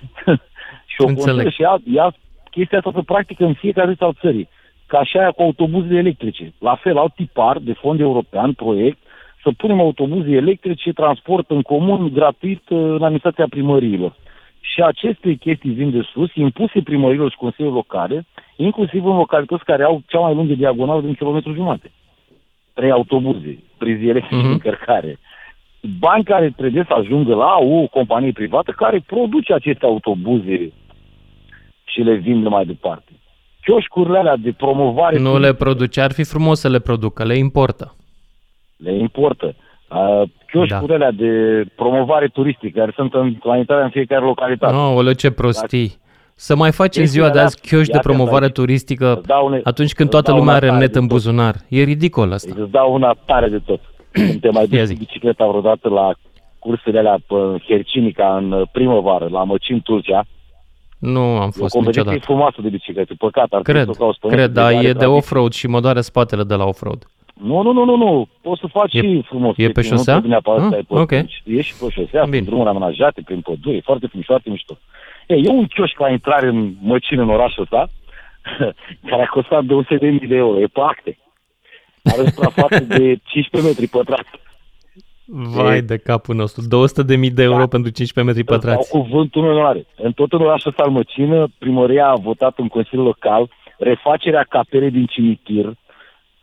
și o Înțeleg. și ea, ea chestia asta se practică în fiecare zi al țării. Ca și aia cu autobuzele electrice. La fel, au tipar de fond european, proiect, să punem autobuze electrice, transport în comun, gratuit, uh, în administrația primăriilor. Și aceste chestii vin de sus, impuse primăriilor și consiliilor locale, inclusiv în localități care au cea mai lungă diagonală din kilometru jumate. Trei autobuze, prizi electrice uh-huh. încărcare. Bani care trebuie să ajungă la o companie privată care produce aceste autobuze și le vinde mai departe. Chioșcurile alea de promovare... Nu le produce, ar fi frumos să le producă, le importă. Le importă. Uh, chioșcurile da. alea de promovare turistică, care sunt în, la intrare în fiecare localitate. Nu, no, ce prostii. Să mai facem ziua de azi chioși de promovare aici. turistică une, atunci când toată lumea are net în buzunar. E ridicol asta. Îți dau una tare de tot. Când te mai duci bicicleta vreodată la cursurile alea pe Hercinica în primăvară, la Măcin Turcia, nu am fost o niciodată. E frumoasă de biciclete, păcat. Ar cred, cred, dar e de off-road și mă doare spatele de la off-road. Nu, nu, nu, nu, nu. Poți să faci e, și frumos. E pe șosea? Nu ah, ok. E și pe șosea, prin drumuri amenajate, prin pădure, e foarte frumos, foarte mișto. E, e un chioșc la intrare în Măcin, în orașul ăsta, care a costat 200.000 de euro. E pe acte. Are suprafață de 15 metri pătrați. Vai de capul nostru, 200 de mii de euro da. pentru 15 metri pătrați. Au cuvântul în onoare. În tot în orașul Salmăcină, primăria a votat în Consiliul Local refacerea capelei din cimitir.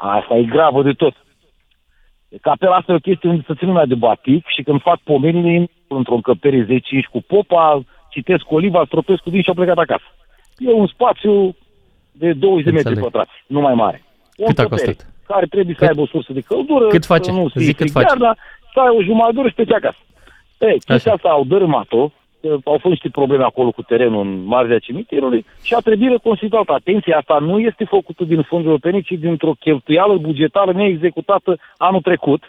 Asta e gravă de tot. Capela asta e o chestie unde să țin lumea de batic și când fac pomenile într-o încăpere 10 cu popa, citesc oliva, stropesc cu din și au plecat acasă. E un spațiu de 20 de metri pătrați, nu mai mare. O Cât a costat? Care trebuie Cât? să aibă o sursă de căldură. Cât face? Nu Zic cât face. Iarna, să ai o jumătate de oră și pe acasă. Ei, chestia asta au dărâmat-o, au fost niște probleme acolo cu terenul în marginea cimitirului și a trebuit reconstituită. Atenție, asta nu este făcută din fonduri europene, ci dintr-o cheltuială bugetară neexecutată anul trecut.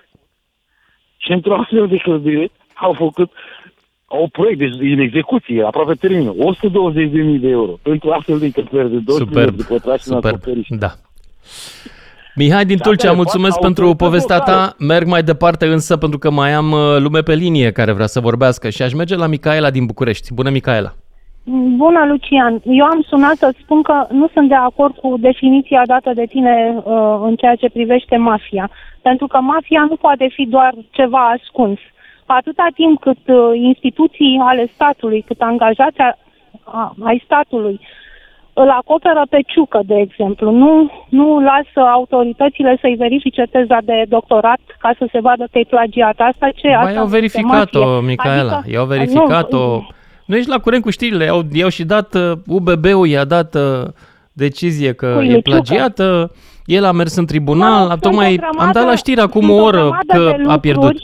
Și într-o astfel de clădire au făcut au proiect de, în execuție, aproape termină, 120.000 de euro pentru astfel de încăperi de 20 de pătrați în Da. Mihai din Tulcea, mulțumesc pentru povestea ta. Merg mai departe însă pentru că mai am uh, lume pe linie care vrea să vorbească și aș merge la Micaela din București. Bună, Micaela! Bună, Lucian! Eu am sunat să spun că nu sunt de acord cu definiția dată de tine uh, în ceea ce privește mafia. Pentru că mafia nu poate fi doar ceva ascuns. Atâta timp cât uh, instituții ale statului, cât angajați a, a, ai statului îl acoperă pe ciucă, de exemplu. Nu, nu lasă autoritățile să-i verifice teza de doctorat ca să se vadă că e plagiat. Asta ce? Asta i-au verificat-o, Micaela. Adică, i-au verificat-o. Nu, nu ești la curent cu știrile. I-au, i-au și dat, UBB-ul uh, i-a dat uh, decizie că e plagiată. El a mers în tribunal. Da, tocmai am dat la știri acum o oră că a pierdut.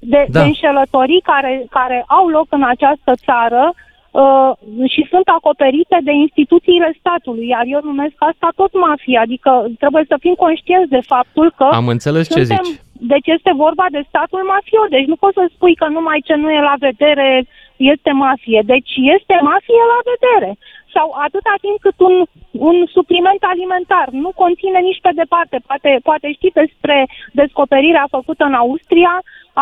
De, da. de înșelătorii care, care au loc în această țară Uh, și sunt acoperite de instituțiile statului, iar eu numesc asta tot mafia, adică trebuie să fim conștienți de faptul că Am înțeles suntem, ce zici. Deci este vorba de statul mafiot. Deci nu poți să spui că numai ce nu e la vedere este mafie. Deci este mafie la vedere. Sau atâta timp cât un, un supliment alimentar nu conține nici pe departe, poate, poate știți despre descoperirea făcută în Austria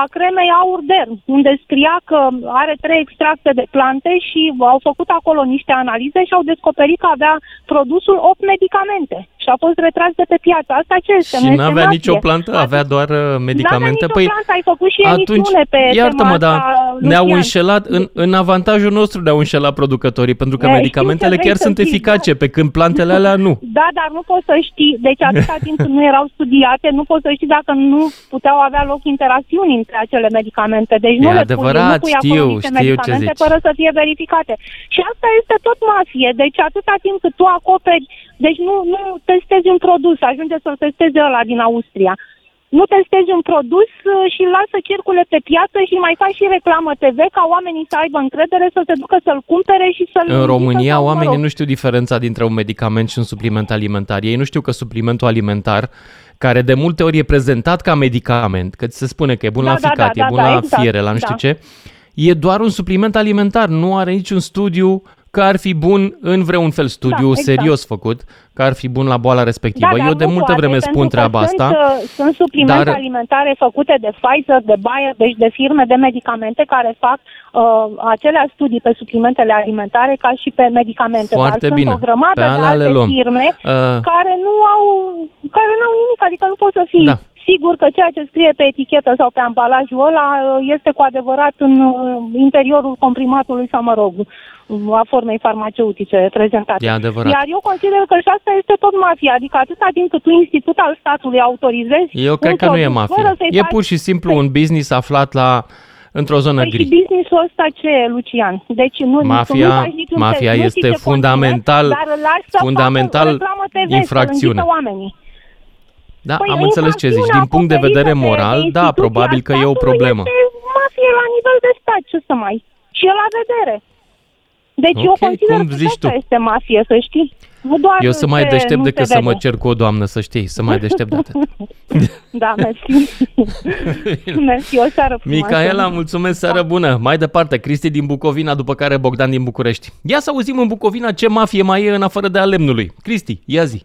a cremei aurder, unde scria că are trei extracte de plante și au făcut acolo niște analize și au descoperit că avea produsul 8 medicamente și a fost retras de pe piață. Asta ce este? Și nu avea nicio plantă, avea doar uh, medicamente? N-avea nicio păi, plantă, ai făcut și atunci, pe iartă-mă, dar ne-au înșelat, în, în avantajul nostru ne-au înșelat producătorii, pentru că e, medicamentele chiar sunt știi, eficace, pe când plantele alea nu. Da, dar nu poți să știi, deci atâta timp când nu erau studiate, nu poți să știi dacă nu puteau avea loc interacțiuni între acele medicamente. Deci nu e le adevărat, pui, nu pui știu, acolo niște știu medicamente ce fără să fie verificate. Și asta este tot mafie. Deci atâta timp cât tu acoperi, deci nu, nu testezi un produs, ajunge să-l testezi ăla din Austria nu testezi un produs uh, și îl lasă circule pe piață și mai faci și reclamă TV ca oamenii să aibă încredere să se ducă să-l cumpere și să-l... În România sau, oamenii mă rog. nu știu diferența dintre un medicament și un supliment alimentar. Ei nu știu că suplimentul alimentar care de multe ori e prezentat ca medicament, că se spune că e bun da, la da, ficat, da, da, e bun da, la exact, fiere, la nu știu da. ce, e doar un supliment alimentar, nu are niciun studiu că ar fi bun în vreun fel studiu da, exact. serios făcut, că ar fi bun la boala respectivă. Da, Eu de multă poate, vreme spun treaba sunt, asta. Uh, sunt suplimente dar... alimentare făcute de Pfizer, de Bayer, deci de firme de medicamente care fac uh, aceleași studii pe suplimentele alimentare ca și pe medicamente. Foarte dar bine. sunt o grămadă pe de alte luăm. firme uh... care nu au care nu au nimic, adică nu poți să fii da sigur că ceea ce scrie pe etichetă sau pe ambalajul ăla uh, este cu adevărat în interiorul comprimatului sau, mă rog, a formei farmaceutice prezentate. E adevărat. Iar eu consider că și asta este tot mafia, adică atâta timp cât tu institut al statului autorizezi... Eu cred că nu e mafia. E pur și simplu păi... un business aflat la într-o zonă păi gri. și businessul ăsta ce e, Lucian? Deci nu, mafia, nu mafia te, este nu fundamental, conține, fundamental TV, infracțiune. Oamenii. Da, păi am înțeles ce zici. Din punct de vedere moral, da, probabil că e o problemă. Este mafie la nivel de stat, ce să mai... Și e la vedere. Deci okay, eu consider cum că zici tu? este mafie, să știi. Nu doar eu să mai deștept decât să mă cer cu o doamnă, să știi, să mai deștept de atât. da, mersi. mersi, o seară frumoasă. Micaela, mulțumesc, seară bună. Mai departe, Cristi din Bucovina, după care Bogdan din București. Ia să auzim în Bucovina ce mafie mai e în afară de a lemnului. Cristi, ia zi.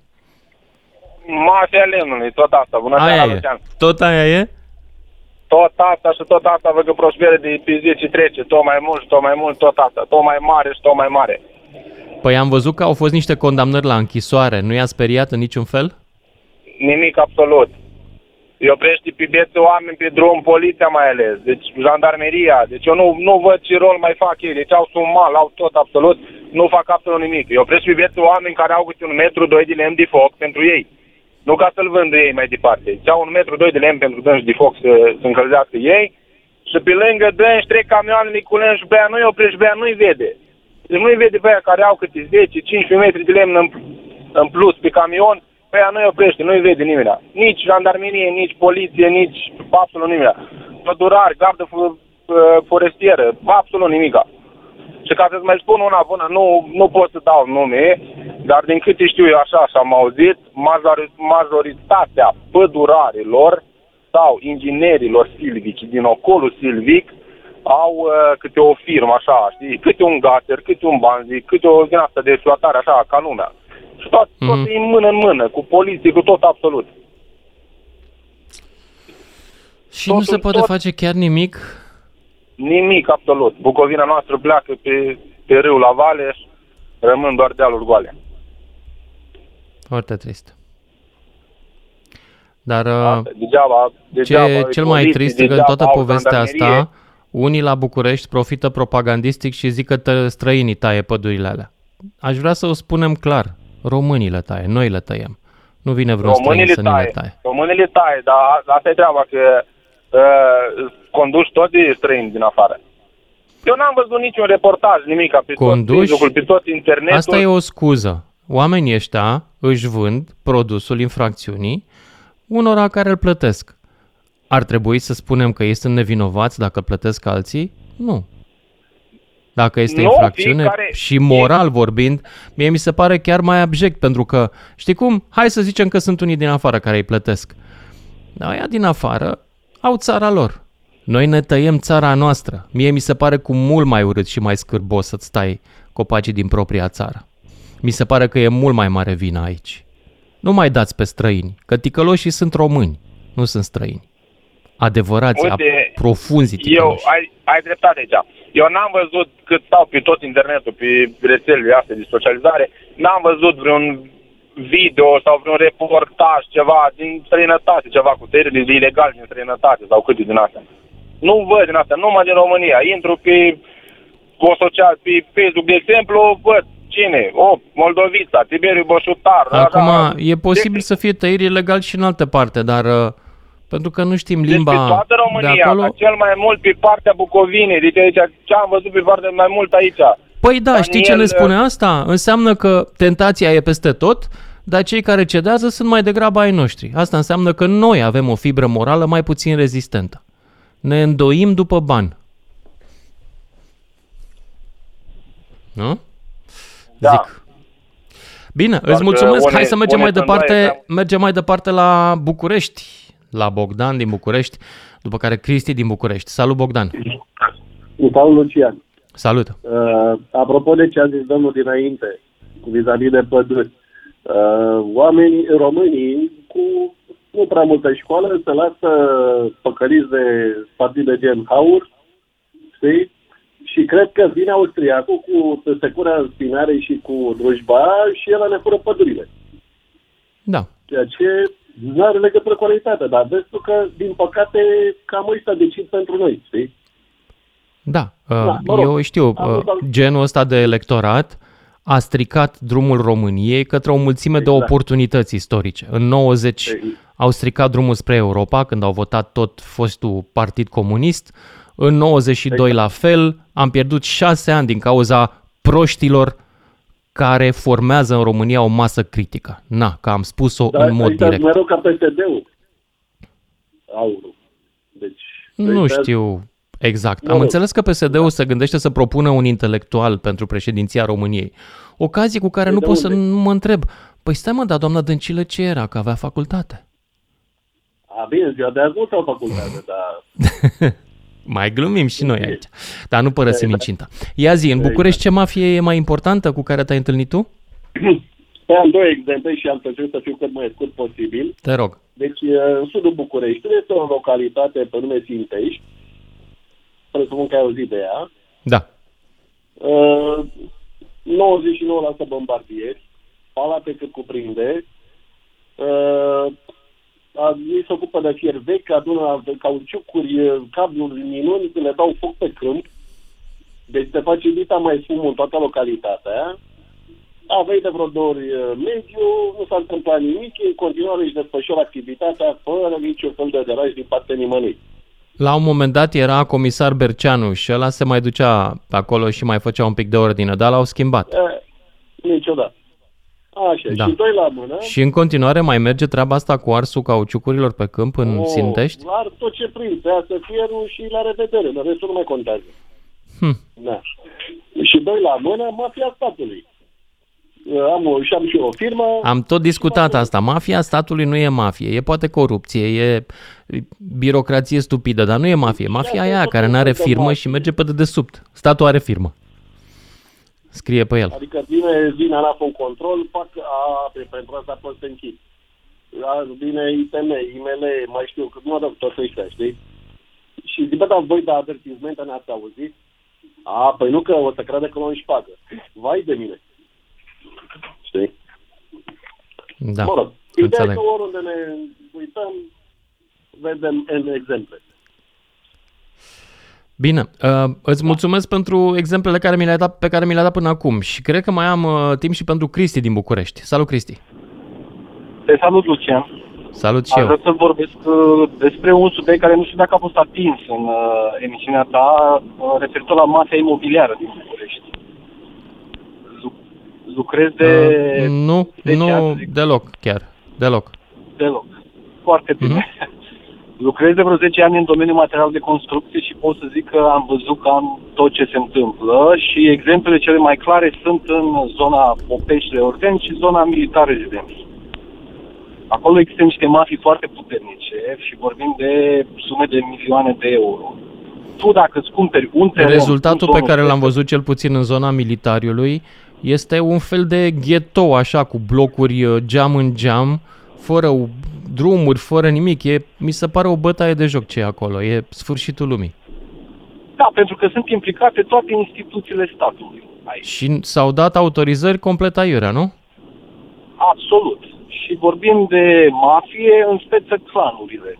Mafia lemnului, tot asta. Bună aia seara, e. Lucian. Tot aia e? Tot asta și tot asta văd că prosperă de pe zi ce trece, tot mai mult și tot mai mult, tot asta, tot mai mare și tot mai mare. Păi am văzut că au fost niște condamnări la închisoare, nu i-a speriat în niciun fel? Nimic absolut. Îi oprește pe bieți oameni pe drum, poliția mai ales, deci jandarmeria, deci eu nu, nu văd ce rol mai fac ei, deci au mal, au tot absolut, nu fac absolut nimic. Îi oprește pe bieți oameni care au câte un metru, doi de lemn de foc pentru ei. Nu ca să-l vândă ei mai departe. Ți-au un metru, doi de lemn pentru dânși de foc să, să încălzească ei și pe lângă dânși trec camioane miculeni și pe aia nu-i oprești, pe aia nu-i vede. Deci nu-i vede pe aia care au câte 10-15 metri de lemn în, în plus pe camion, pe aia nu-i oprește, nu-i vede nimeni. Nici jandarmerie, nici poliție, nici absolut nimeni. Pădurari, gardă forestieră, absolut nimica. Și ca să-ți mai spun una bună, nu, nu pot să dau nume, dar din câte știu eu așa și am auzit, majoritatea pădurarilor sau inginerilor silvici din ocolul silvic au uh, câte o firmă așa, știi, câte un gater, câte un banzi, câte o din asta de exploatare așa, ca lumea. Și tot, mm-hmm. tot e mână în mână, cu poliție, cu tot absolut. Și Totul, nu se poate tot... face chiar nimic Nimic absolut. Bucovina noastră pleacă pe, pe râu la valeș, rămân doar dealuri goale. Foarte trist. Dar degeaba, degeaba, ce cel mai trist e că în toată povestea asta, unii la București profită propagandistic și zic că străinii taie pădurile alea. Aș vrea să o spunem clar. Românii le taie, noi le tăiem. Nu vine vreun străin să taie, ne le taie. Românii le taie, dar asta e treaba, că uh, conduși tot de străini din afară. Eu n-am văzut niciun reportaj, nimic, pe conduși? tot Facebook, pe tot internetul. Asta e o scuză. Oamenii ăștia își vând produsul infracțiunii unora care îl plătesc. Ar trebui să spunem că ei sunt nevinovați dacă plătesc alții? Nu. Dacă este no, infracțiune care... și moral vorbind, mie mi se pare chiar mai abject, pentru că, știi cum, hai să zicem că sunt unii din afară care îi plătesc. Dar aia din afară au țara lor. Noi ne tăiem țara noastră. Mie mi se pare cu mult mai urât și mai scârbos să-ți stai copacii din propria țară. Mi se pare că e mult mai mare vina aici. Nu mai dați pe străini, că ticăloșii sunt români, nu sunt străini. Adevărați, Uite, profunzi Eu, ai, ai dreptate aici. Eu n-am văzut cât stau pe tot internetul, pe rețelele astea de socializare, n-am văzut vreun video sau vreun reportaj, ceva din străinătate, ceva cu tăierile ilegal din străinătate sau câte din astea. Nu văd din astea, numai din România. Intru pe o social, pe Facebook, de exemplu, văd cine? O, Moldovița, Tiberiu Boșutar. Acum, da, da. e posibil de... să fie tăieri ilegal și în alte parte, dar uh, pentru că nu știm limba deci pe toată România, de acolo... cel mai mult pe partea Bucovinei, deci aici, ce am văzut pe partea mai mult aici. Păi da, Daniel... știi ce ne spune asta? Înseamnă că tentația e peste tot, dar cei care cedează sunt mai degrabă ai noștri. Asta înseamnă că noi avem o fibră morală mai puțin rezistentă. Ne îndoim după bani. Nu? Da. Zic. Bine, Doar îți mulțumesc. Hai să mergem mai departe. Mergem mai departe la București, la Bogdan din București, după care Cristi din București. Salut, Bogdan! Salut, Lucian! Salut! Uh, apropo de ce a zis domnul dinainte, vis-a-vis de păduri, uh, oamenii românii cu nu prea multă școală se lasă păcăliți de partide gen Haur, știi? Și cred că vine austriacul cu secura în spinare și cu drujba și el ne fură pădurile. Da. Ceea ce nu are legătură cu realitatea, dar vezi tu că, din păcate, cam ăștia decid pentru noi, știi? Da, da uh, eu știu, uh, genul ăsta de electorat a stricat drumul României către o mulțime exact. de oportunități istorice. În 90 exact. au stricat drumul spre Europa, când au votat tot fostul Partid Comunist. În 92 exact. la fel, am pierdut șase ani din cauza proștilor care formează în România o masă critică. Na, că am spus-o da, în mod direct. mereu ca PSD-ul. Aurul. Deci, nu știu exact. Am înțeles că PSD-ul se gândește să propună un intelectual pentru președinția României. Ocazie cu care păi nu pot să nu mă întreb. Păi stai mă, dar doamna Dăncilă ce era? Că avea facultate. A, bine, ziua de azi nu au facultate, dar... Mai glumim și noi aici. Dar nu părăsim exact. incinta. Ia zi, în exact. București ce mafie e mai importantă cu care te-ai întâlnit tu? Pe am două exemple și am să fiu cât mai scurt posibil. Te rog. Deci, în sudul București este o localitate pe nume Sintești. Presupun că ai auzit de ea. Da. Uh, 99% bombardieri, palate cât cuprinde, uh, ei se ocupă de fier vechi, adună cauciucuri, cabluri minuni, le dau foc pe câmp. Deci te facilita mai fumul în toată localitatea. Aveai de vreo două ori uh, mediu, nu s-a întâmplat nimic, în continuare își desfășoară activitatea fără niciun fel de deraj din partea nimănui. La un moment dat era comisar Berceanu și ăla se mai ducea pe acolo și mai făcea un pic de ordine, dar l-au schimbat. E, niciodată. Așa, da. și doi la mână. Și în continuare mai merge treaba asta cu arsul cauciucurilor pe câmp în o, Sintești? Ar tot ce prind, să fierul și la revedere, dar restul nu mai contează. Hm. Da. Și doi la mână, mafia statului. Am, o, și am și o firmă. Am tot discutat asta. Mafia statului nu e mafie. E poate corupție, e birocrație stupidă, dar nu e mafie. Mafia aia care nu are firmă și merge pe dedesubt. Statul are firmă. Scrie pe el. Adică vine, vine ANAF un control, fac, a, pe, pentru asta poți să închid. Vine ITM, IML, mai știu, că nu adaug toți ăștia, știi? Și zic, bă, dar voi de avertismente ne-ați auzit? A, păi nu că o să crede că nu își pagă. Vai de mine. Știi? Da, mă rog, ideea că oriunde ne uităm, vedem în exemple. Bine, uh, îți mulțumesc da. pentru exemplele care mi le-ai dat, pe care mi le-ai dat până acum și cred că mai am uh, timp și pentru Cristi din București. Salut, Cristi! Te salut, Lucian! Salut și eu! Vreau să vorbesc uh, despre un subiect care nu știu dacă a fost atins în uh, emisiunea ta, uh, referitor la mafia imobiliară din București. Lucrez de... Uh, nu, nu ani, deloc chiar, deloc. Deloc. Foarte bine. Uh-huh. Lucrez de vreo 10 ani în domeniul material de construcție și pot să zic că am văzut cam tot ce se întâmplă și exemplele cele mai clare sunt în zona Popești Orten și zona militar rezidenți. Acolo există niște mafii foarte puternice și vorbim de sume de milioane de euro. Tu dacă îți cumperi un teren... Rezultatul pe care l-am văzut cel puțin în zona militariului este un fel de ghetou, așa, cu blocuri uh, geam în geam, fără drumuri, fără nimic. E, mi se pare o bătaie de joc ce e acolo. E sfârșitul lumii. Da, pentru că sunt implicate toate instituțiile statului. Aici. Și s-au dat autorizări complet aiurea, nu? Absolut. Și vorbim de mafie, în speță clanurile.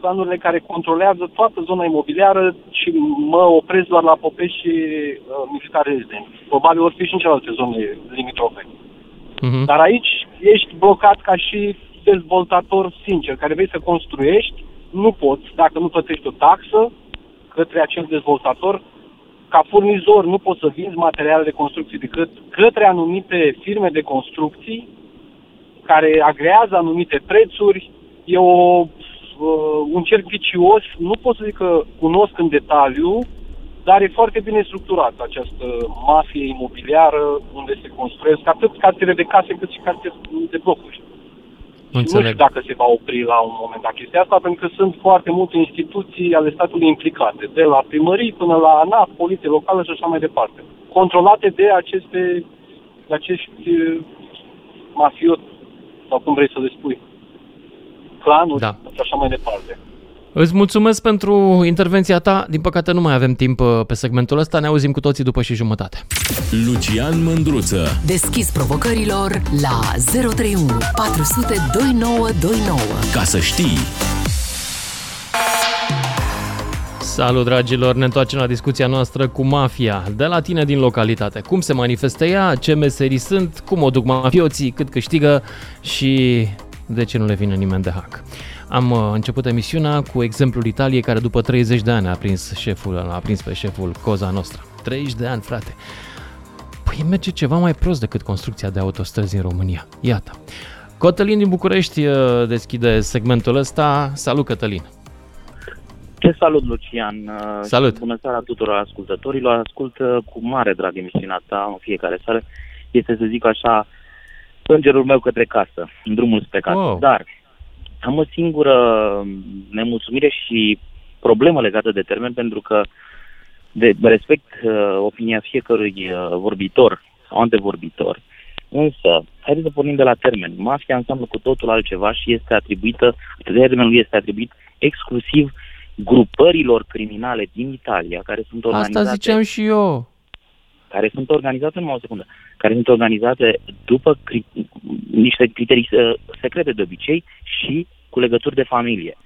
Clanurile care controlează toată zona imobiliară și mă opresc doar la Popești și uh, Militar Resident. Probabil vor fi și în celelalte zone limitrofe. Uh-huh. Dar aici ești blocat ca și dezvoltator sincer, care vrei să construiești, nu poți dacă nu plătești o taxă către acel dezvoltator. Ca furnizor nu poți să vinzi materiale de construcții decât către anumite firme de construcții care agrează anumite prețuri. E o, uh, un cerc vicios, nu pot să zic că cunosc în detaliu, dar e foarte bine structurat această mafie imobiliară unde se construiesc atât cartiere de case cât și cartiere de blocuri. Înțeleg. Nu știu dacă se va opri la un moment dat chestia asta, pentru că sunt foarte multe instituții ale statului implicate, de la primării până la ANAP, poliție locală și așa mai departe, controlate de aceste, de acești uh, mafiot, sau cum vrei să le spui, clanuri da. și așa mai departe. Îți mulțumesc pentru intervenția ta. Din păcate nu mai avem timp uh, pe segmentul ăsta. Ne auzim cu toții după și jumătate. Lucian Mândruță. Deschis provocărilor la 031 400 2929. Ca să știi. Salut, dragilor! Ne întoarcem la discuția noastră cu mafia. De la tine din localitate. Cum se manifestă ea, ce meserii sunt, cum o duc mafioții, cât câștigă și de ce nu le vine nimeni de hack. Am uh, început emisiunea cu exemplul Italiei care după 30 de ani a prins șeful, a prins pe șeful Coza Nostra. 30 de ani, frate. Păi merge ceva mai prost decât construcția de autostrăzi în România. Iată. Cătălin din București uh, deschide segmentul ăsta. Salut, Cătălin! Te salut, Lucian! Uh, salut! Bună seara tuturor ascultătorilor! Ascult cu mare drag emisiunea ta în fiecare seară. Este, să zic așa, îngerul meu către casă, în drumul spre casă. Wow. Dar am o singură nemulțumire și problemă legată de termen, pentru că de, respect uh, opinia fiecărui uh, vorbitor sau antevorbitor, însă, haideți să pornim de la termen. Mafia înseamnă cu totul altceva și este atribuită, termenul este atribuit exclusiv grupărilor criminale din Italia, care sunt organizate... Asta ziceam și eu. Care sunt organizate, numai o secundă, care sunt organizate după cri- niște criterii uh, secrete de obicei și cu legături de familie.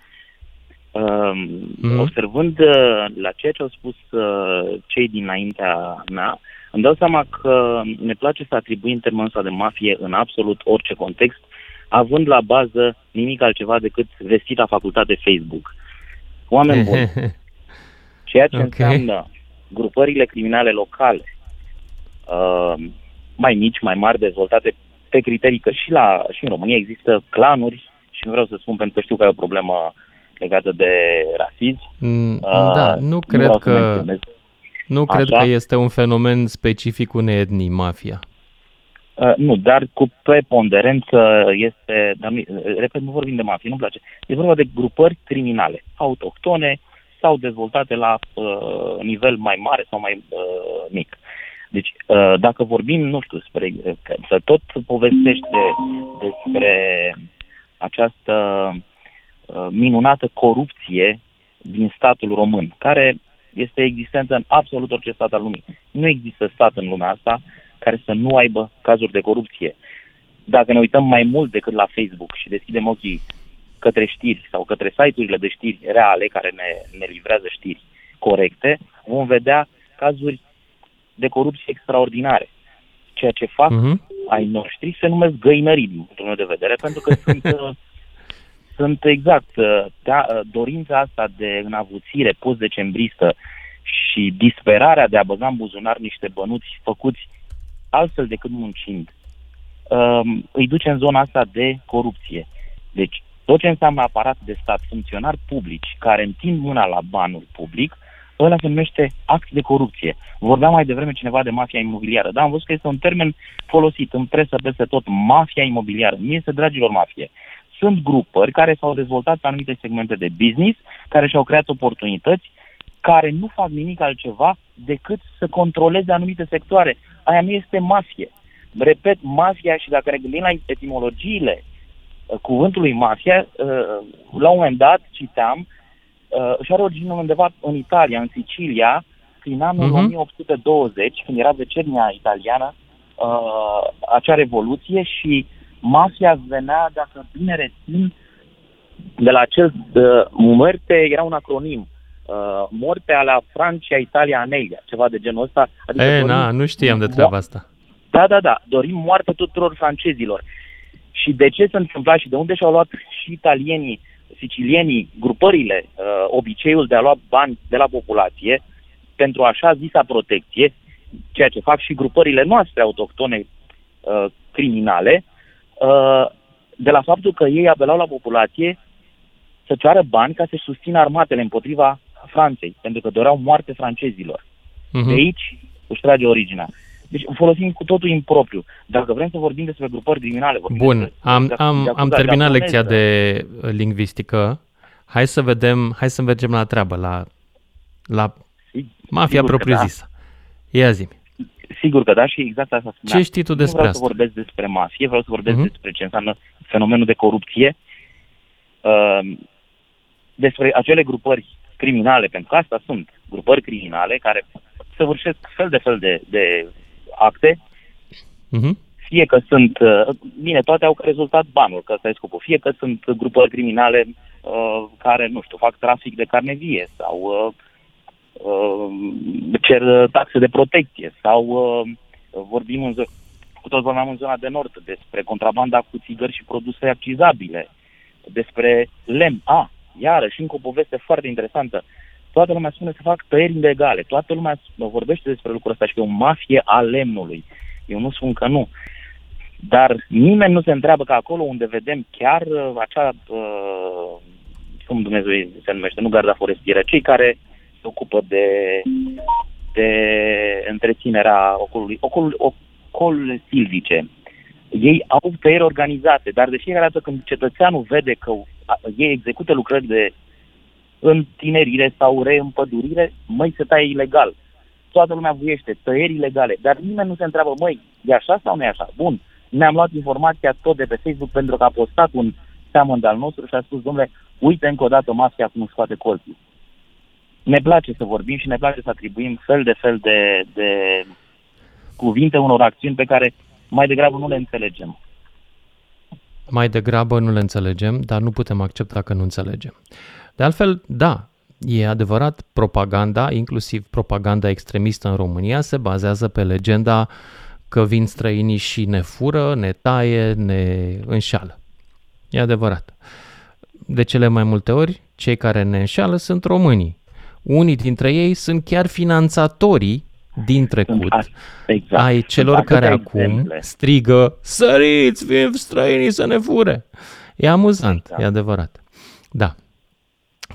Uh, mm. Observând uh, la ceea ce au spus uh, cei dinaintea mea, îmi dau seama că ne place să atribuim termenul ăsta de mafie în absolut orice context, având la bază nimic altceva decât vestita facultate Facebook. Oameni buni. Ceea ce okay. înseamnă grupările criminale locale, uh, mai mici, mai mari, dezvoltate pe criterii că și, la, și în România există clanuri și nu vreau să spun pentru că știu că e o problemă legată de rasism. Mm, uh, da, nu cred nu că nu cred că este un fenomen specific unei etnii, mafia. Uh, nu, dar cu preponderență este, dar, repet, nu vorbim de mafie, nu-mi place. E vorba de grupări criminale, autohtone sau dezvoltate la uh, nivel mai mare sau mai uh, mic. Deci, uh, dacă vorbim, nu știu, spre, să tot povestește despre această uh, minunată corupție din statul român, care este existență în absolut orice stat al lumii. Nu există stat în lumea asta care să nu aibă cazuri de corupție. Dacă ne uităm mai mult decât la Facebook și deschidem ochii către știri sau către site-urile de știri reale care ne, ne livrează știri corecte, vom vedea cazuri de corupție extraordinare. Ceea ce fac uh-huh. ai noștri se numesc găinării din punctul meu de vedere, pentru că sunt, uh, sunt exact uh, da, uh, dorința asta de înavuțire post-decembristă și disperarea de a băga în buzunar niște bănuți făcuți altfel decât muncind, um, îi duce în zona asta de corupție. Deci, tot ce înseamnă aparat de stat, funcționari publici care întind mâna la banul public, ăla se numește act de corupție. Vorbeam mai devreme cineva de mafia imobiliară. Da, am văzut că este un termen folosit în presă peste tot, mafia imobiliară. Nu este, dragilor, mafie. sunt grupări care s-au dezvoltat pe anumite segmente de business, care și-au creat oportunități, care nu fac nimic altceva decât să controleze anumite sectoare. Aia nu este mafie. Repet, mafia și dacă ne gândim la etimologiile uh, cuvântului mafia, uh, la un moment dat citeam, uh, și are origine undeva în Italia, în Sicilia, prin anul uh-huh. Mhm. 1820, când era vecernia italiană, acea revoluție și mafia venea, dacă bine rețin, de la acel uh, muerte, era un acronim, uh, morte ala Francia, Italia, Anelia, ceva de genul ăsta. Adică e, na, nu știam de treaba asta. Da, da, da, dorim moartea tuturor francezilor. Și de ce se întâmpla și de unde și-au luat și italienii, sicilienii, grupările, uh, obiceiul de a lua bani de la populație pentru așa zisa protecție, ceea ce fac și grupările noastre autohtone uh, criminale, uh, de la faptul că ei apelau la populație să ceară bani ca să susțină armatele împotriva Franței, pentru că doreau moarte francezilor. Uh-huh. De aici își trage originea. Deci folosim cu totul impropriu. Dacă vrem să vorbim despre grupări criminale... Bun, despre, am, de, am, de am terminat de lecția de uh, lingvistică. Hai să vedem, hai să mergem la treabă, la, la mafia propriu-zisă. Da. Ia zi Sigur că da și exact asta spuneam. Ce știi tu despre nu vreau asta? să vorbesc despre mafie, vreau să vorbesc uh-huh. despre ce înseamnă fenomenul de corupție, uh, despre acele grupări criminale, pentru că asta sunt grupări criminale care săvârșesc fel de fel de, de acte, uh-huh. fie că sunt, uh, bine, toate au rezultat banul, că ăsta e scopul, fie că sunt grupări criminale uh, care, nu știu, fac trafic de carne vie sau uh, uh, cer taxe de protecție sau uh, vorbim în, cu toți vorbeam în zona de nord despre contrabanda cu țigări și produse accizabile, despre lemn. A, iarăși, încă o poveste foarte interesantă. Toată lumea spune să fac tăieri ilegale. Toată lumea vorbește despre lucrul ăsta și că e o mafie a lemnului. Eu nu spun că nu. Dar nimeni nu se întreabă că acolo unde vedem chiar uh, acea, uh, cum Dumnezeu se numește, nu garda forestieră, cei care se ocupă de, de întreținerea ocolului, ocolul, ocolurile silvice. Ei au tăieri organizate, dar de fiecare dată când cetățeanul vede că ei execută lucrări de întinerire sau reîmpădurire, măi, se taie ilegal. Toată lumea vuiește, tăieri ilegale, dar nimeni nu se întreabă, măi, e așa sau nu e așa? Bun, ne-am luat informația tot de pe Facebook pentru că a postat un seamăn de al nostru și a spus, domnule, uite încă o dată masca cum scoate colții ne place să vorbim și ne place să atribuim fel de fel de, de cuvinte unor acțiuni pe care mai degrabă nu le înțelegem. Mai degrabă nu le înțelegem, dar nu putem accepta că nu înțelegem. De altfel, da, e adevărat, propaganda, inclusiv propaganda extremistă în România, se bazează pe legenda că vin străinii și ne fură, ne taie, ne înșală. E adevărat. De cele mai multe ori, cei care ne înșală sunt românii. Unii dintre ei sunt chiar finanțatorii din trecut exact. ai celor care acum exemple. strigă săriți, vin străinii să ne fure. E amuzant, exact. e adevărat. Da.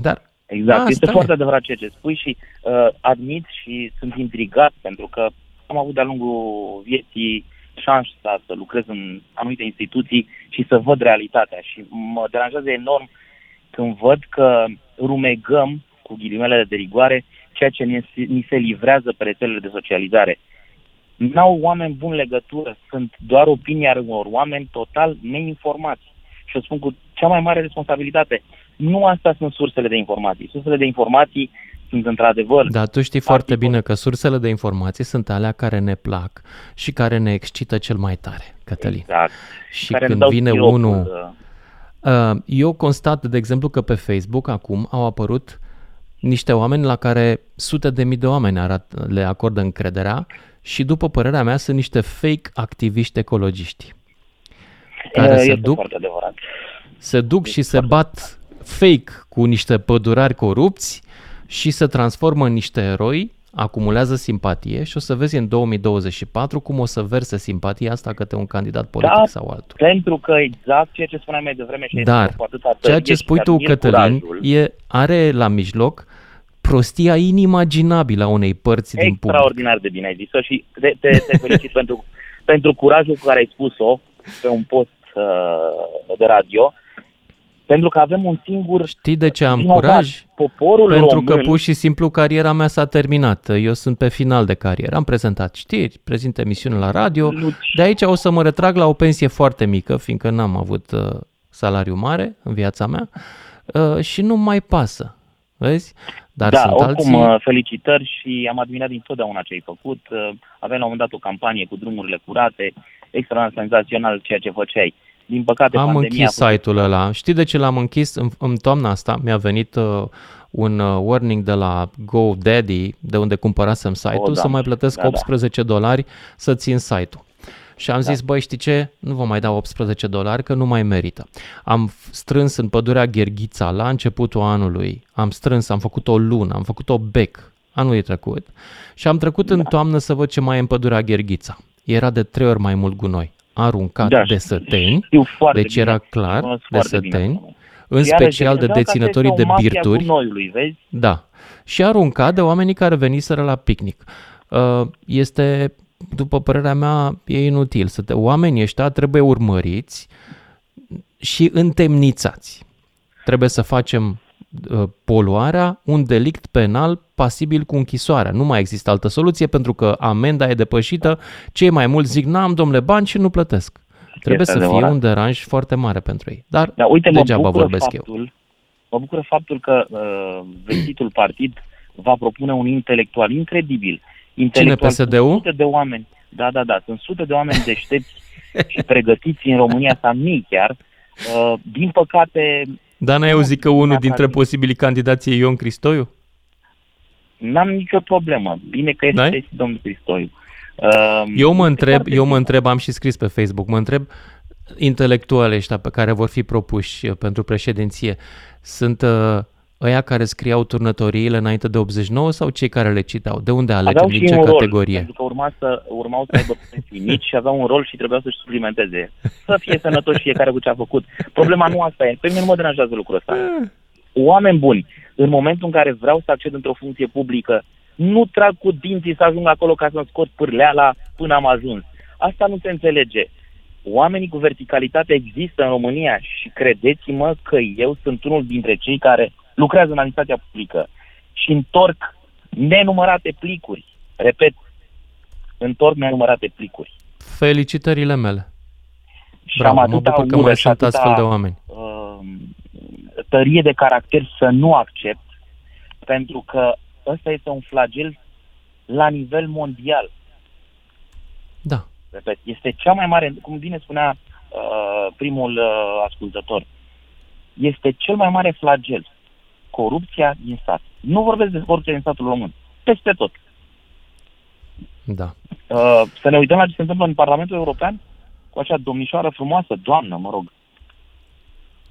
Dar Exact, asta este e. foarte adevărat ceea ce spui și uh, admit și sunt intrigat pentru că am avut de-a lungul vieții șansa să lucrez în anumite instituții și să văd realitatea și mă deranjează enorm când văd că rumegăm cu ghilimele de rigoare, ceea ce ni se livrează pe rețelele de socializare. N-au oameni buni legătură, sunt doar opinia unor oameni total neinformați. Și o spun cu cea mai mare responsabilitate. Nu astea sunt sursele de informații. Sursele de informații sunt într-adevăr. Da, tu știi foarte bine că sursele de informații sunt alea care ne plac și care ne excită cel mai tare, Cătălin. Exact. Și care când vine unul... Uh, uh, eu constat, de exemplu, că pe Facebook acum au apărut niște oameni la care sute de mii de oameni arat, le acordă încrederea și, după părerea mea, sunt niște fake activiști ecologiști. Care este se duc, se duc și se bat fake cu niște pădurari corupți și se transformă în niște eroi acumulează simpatie și o să vezi în 2024 cum o să verse simpatia asta către un candidat politic da, sau altul. pentru că exact ceea ce spuneam mai devreme și Dar ceea ce spui tu, Cătălin, e, are la mijloc prostia inimaginabilă a unei părți din public. Extraordinar de bine ai zis-o și te, te, te felicit pentru, pentru curajul cu care ai spus-o pe un post uh, de radio Pentru că avem un singur... Știi de ce am curaj? Poporul Pentru român... că pur și simplu cariera mea s-a terminat. Eu sunt pe final de carieră. Am prezentat știri, prezint emisiune la radio. Luci. De aici o să mă retrag la o pensie foarte mică, fiindcă n-am avut uh, salariu mare în viața mea uh, și nu mai pasă. Vezi? Dar da, sunt oricum, alții... Uh, felicitări și am admirat dintotdeauna ce ai făcut. Uh, avem la un moment dat o campanie cu drumurile curate, extraordinar senzațional ceea ce făceai. Din păcate, Am închis site-ul ăla. Știi de ce l-am închis? În, în toamna asta mi-a venit uh, un uh, warning de la GoDaddy, de unde cumpărasem site-ul, oh, da. să mai plătesc da, 18 da. dolari să țin site-ul. Și am da. zis, băi, știi ce? Nu vă mai dau 18 dolari, că nu mai merită. Am strâns în pădurea Gherghița la începutul anului, am strâns, am făcut o lună, am făcut o bec anul trecut și am trecut da. în toamnă să văd ce mai e în pădurea Gherghița. Era de trei ori mai mult gunoi aruncat da, de săteni, deci bine. era clar de săteni, bine. în special de deținătorii de birturi. Gunoiului, vezi? Da. Și aruncat de oamenii care veniseră la picnic. Uh, este, după părerea mea, e inutil. Să te, oamenii ăștia trebuie urmăriți și întemnițați. Trebuie să facem Uh, poluarea un delict penal pasibil cu închisoarea. Nu mai există altă soluție pentru că amenda e depășită. Cei mai mulți zic, n-am domnule bani și nu plătesc. Trebuie este să adevărat. fie un deranj foarte mare pentru ei. Dar da, uite, degeaba vorbesc faptul, eu. Mă bucură faptul că uh, vestitul partid va propune un intelectual incredibil. Intelectual Cine, PSD-ul? Sute de oameni. Da, da, da. Sunt sute de oameni deștepți și pregătiți în România, sau mii chiar. Uh, din păcate, dar n-ai auzit că unul dintre posibilii candidați e Ion Cristoiu? N-am nicio problemă. Bine că este N-ai? domnul Cristoiu. Uh, eu mă întreb, eu mă întreb, am și scris pe Facebook, mă întreb intelectuale ăștia pe care vor fi propuși uh, pentru președinție sunt uh, ăia care scriau turnătoriile înainte de 89 sau cei care le citau? De unde alegem? Din ce rol, categorie? Pentru că urma să, urmau să aibă pensii mici și aveau un rol și trebuia să-și suplimenteze. Să fie sănătoși fiecare cu ce a făcut. Problema nu asta e. Pe mine nu mă deranjează lucrul ăsta. Oameni buni, în momentul în care vreau să acced într-o funcție publică, nu trag cu dinții să ajung acolo ca să-mi scot pârleala până am ajuns. Asta nu se înțelege. Oamenii cu verticalitate există în România și credeți-mă că eu sunt unul dintre cei care lucrează în administrația publică și întorc nenumărate plicuri. Repet, întorc nenumărate plicuri. Felicitările mele. Și Bravo, am mă bucur că mai sunt astfel de oameni. Uh, tărie de caracter să nu accept, pentru că ăsta este un flagel la nivel mondial. Da. Repet, este cea mai mare, cum bine spunea uh, primul uh, ascultător, este cel mai mare flagel corupția din stat. Nu vorbesc de corupția din statul român. Peste tot. Da. Uh, să ne uităm la ce se întâmplă în Parlamentul European cu acea domnișoară frumoasă, doamnă, mă rog.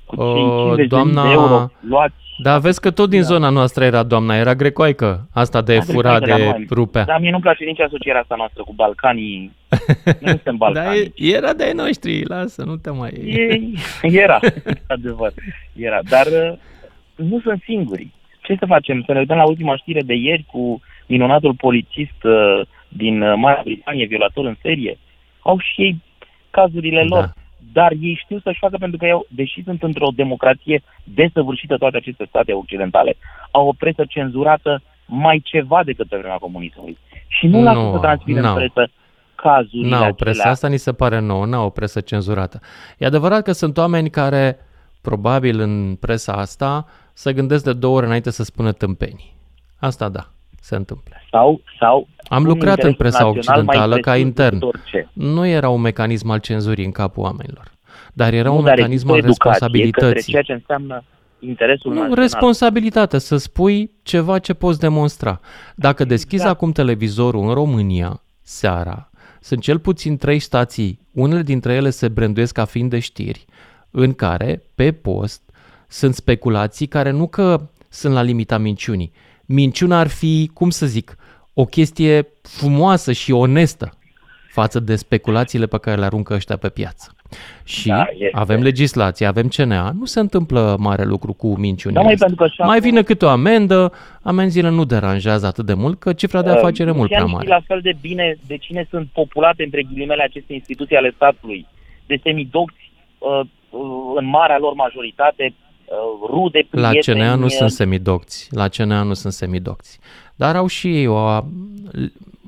Cu cei uh, doamna... de euro luați. Da, vezi că tot din da. zona noastră era doamna, era grecoaică, asta de da, fura, de rupea. Dar mie nu-mi place nici asocierea asta noastră cu Balcanii. nu suntem Balcanii. Da, era de noștri, lasă, nu te mai... E, era, adevăr, era. Dar uh, nu sunt singuri. Ce să facem? Să ne uităm la ultima știre de ieri cu minunatul polițist uh, din uh, Marea Britanie, violator în serie. Au și ei cazurile da. lor. Dar ei știu să-și facă pentru că eu, deși sunt într-o democrație desăvârșită toate aceste state occidentale, au o presă cenzurată mai ceva decât pe vremea comunismului. Și nu, nu lasă să transmită în presă cazurile N-au presă, asta ni se pare nouă, n-au o presă cenzurată. E adevărat că sunt oameni care, probabil în presa asta, să gândesc de două ori înainte să spună tâmpenii. Asta da, se întâmplă. Sau, sau Am lucrat în presa occidentală ca intern. Nu era un mecanism al cenzurii în capul oamenilor, dar era nu, un dar mecanism al responsabilității. ceea ce înseamnă interesul nu, național. responsabilitate, să spui ceva ce poți demonstra. Dacă deschizi da. acum televizorul în România, seara, sunt cel puțin trei stații, unele dintre ele se branduiesc ca fiind de știri, în care, pe post, sunt speculații care nu că sunt la limita minciunii. Minciuna ar fi, cum să zic, o chestie frumoasă și onestă față de speculațiile pe care le aruncă ăștia pe piață. Și da, avem legislație, avem CNA, nu se întâmplă mare lucru cu minciunile. Da, mai, pentru că mai vine câte o amendă, amenziile nu deranjează atât de mult, că cifra de afacere uh, e mult prea mare. la fel de bine de cine sunt populate între ghilimele aceste instituții ale statului, de semidocți uh, uh, în marea lor majoritate uh, rude, prieteni... La CNA nu sunt semidocți, la CNA nu sunt semidocți. Dar au și ei o,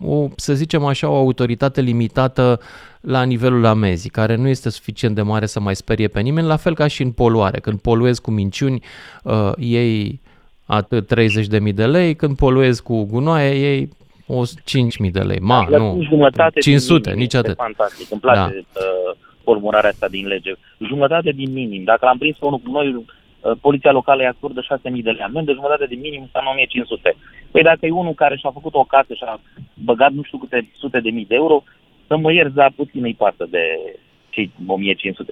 o, să zicem așa, o autoritate limitată la nivelul amezii, care nu este suficient de mare să mai sperie pe nimeni, la fel ca și în poluare. Când poluezi cu minciuni, uh, ei atât 30.000 de lei, când poluezi cu gunoaie, ei o 5.000 de lei. Ma, da, nu, jumătate 500, nici atât. Fantastic, îmi place da. uh, formularea asta din lege. Jumătate din minim. Dacă l-am prins pe unul cu noi, uh, poliția locală îi acordă 6.000 de lei amendă, jumătate din minim înseamnă 1.500. Păi dacă e unul care și-a făcut o casă și a băgat nu știu câte sute de mii de euro, să mă ierți, dar puțin îi pasă de cei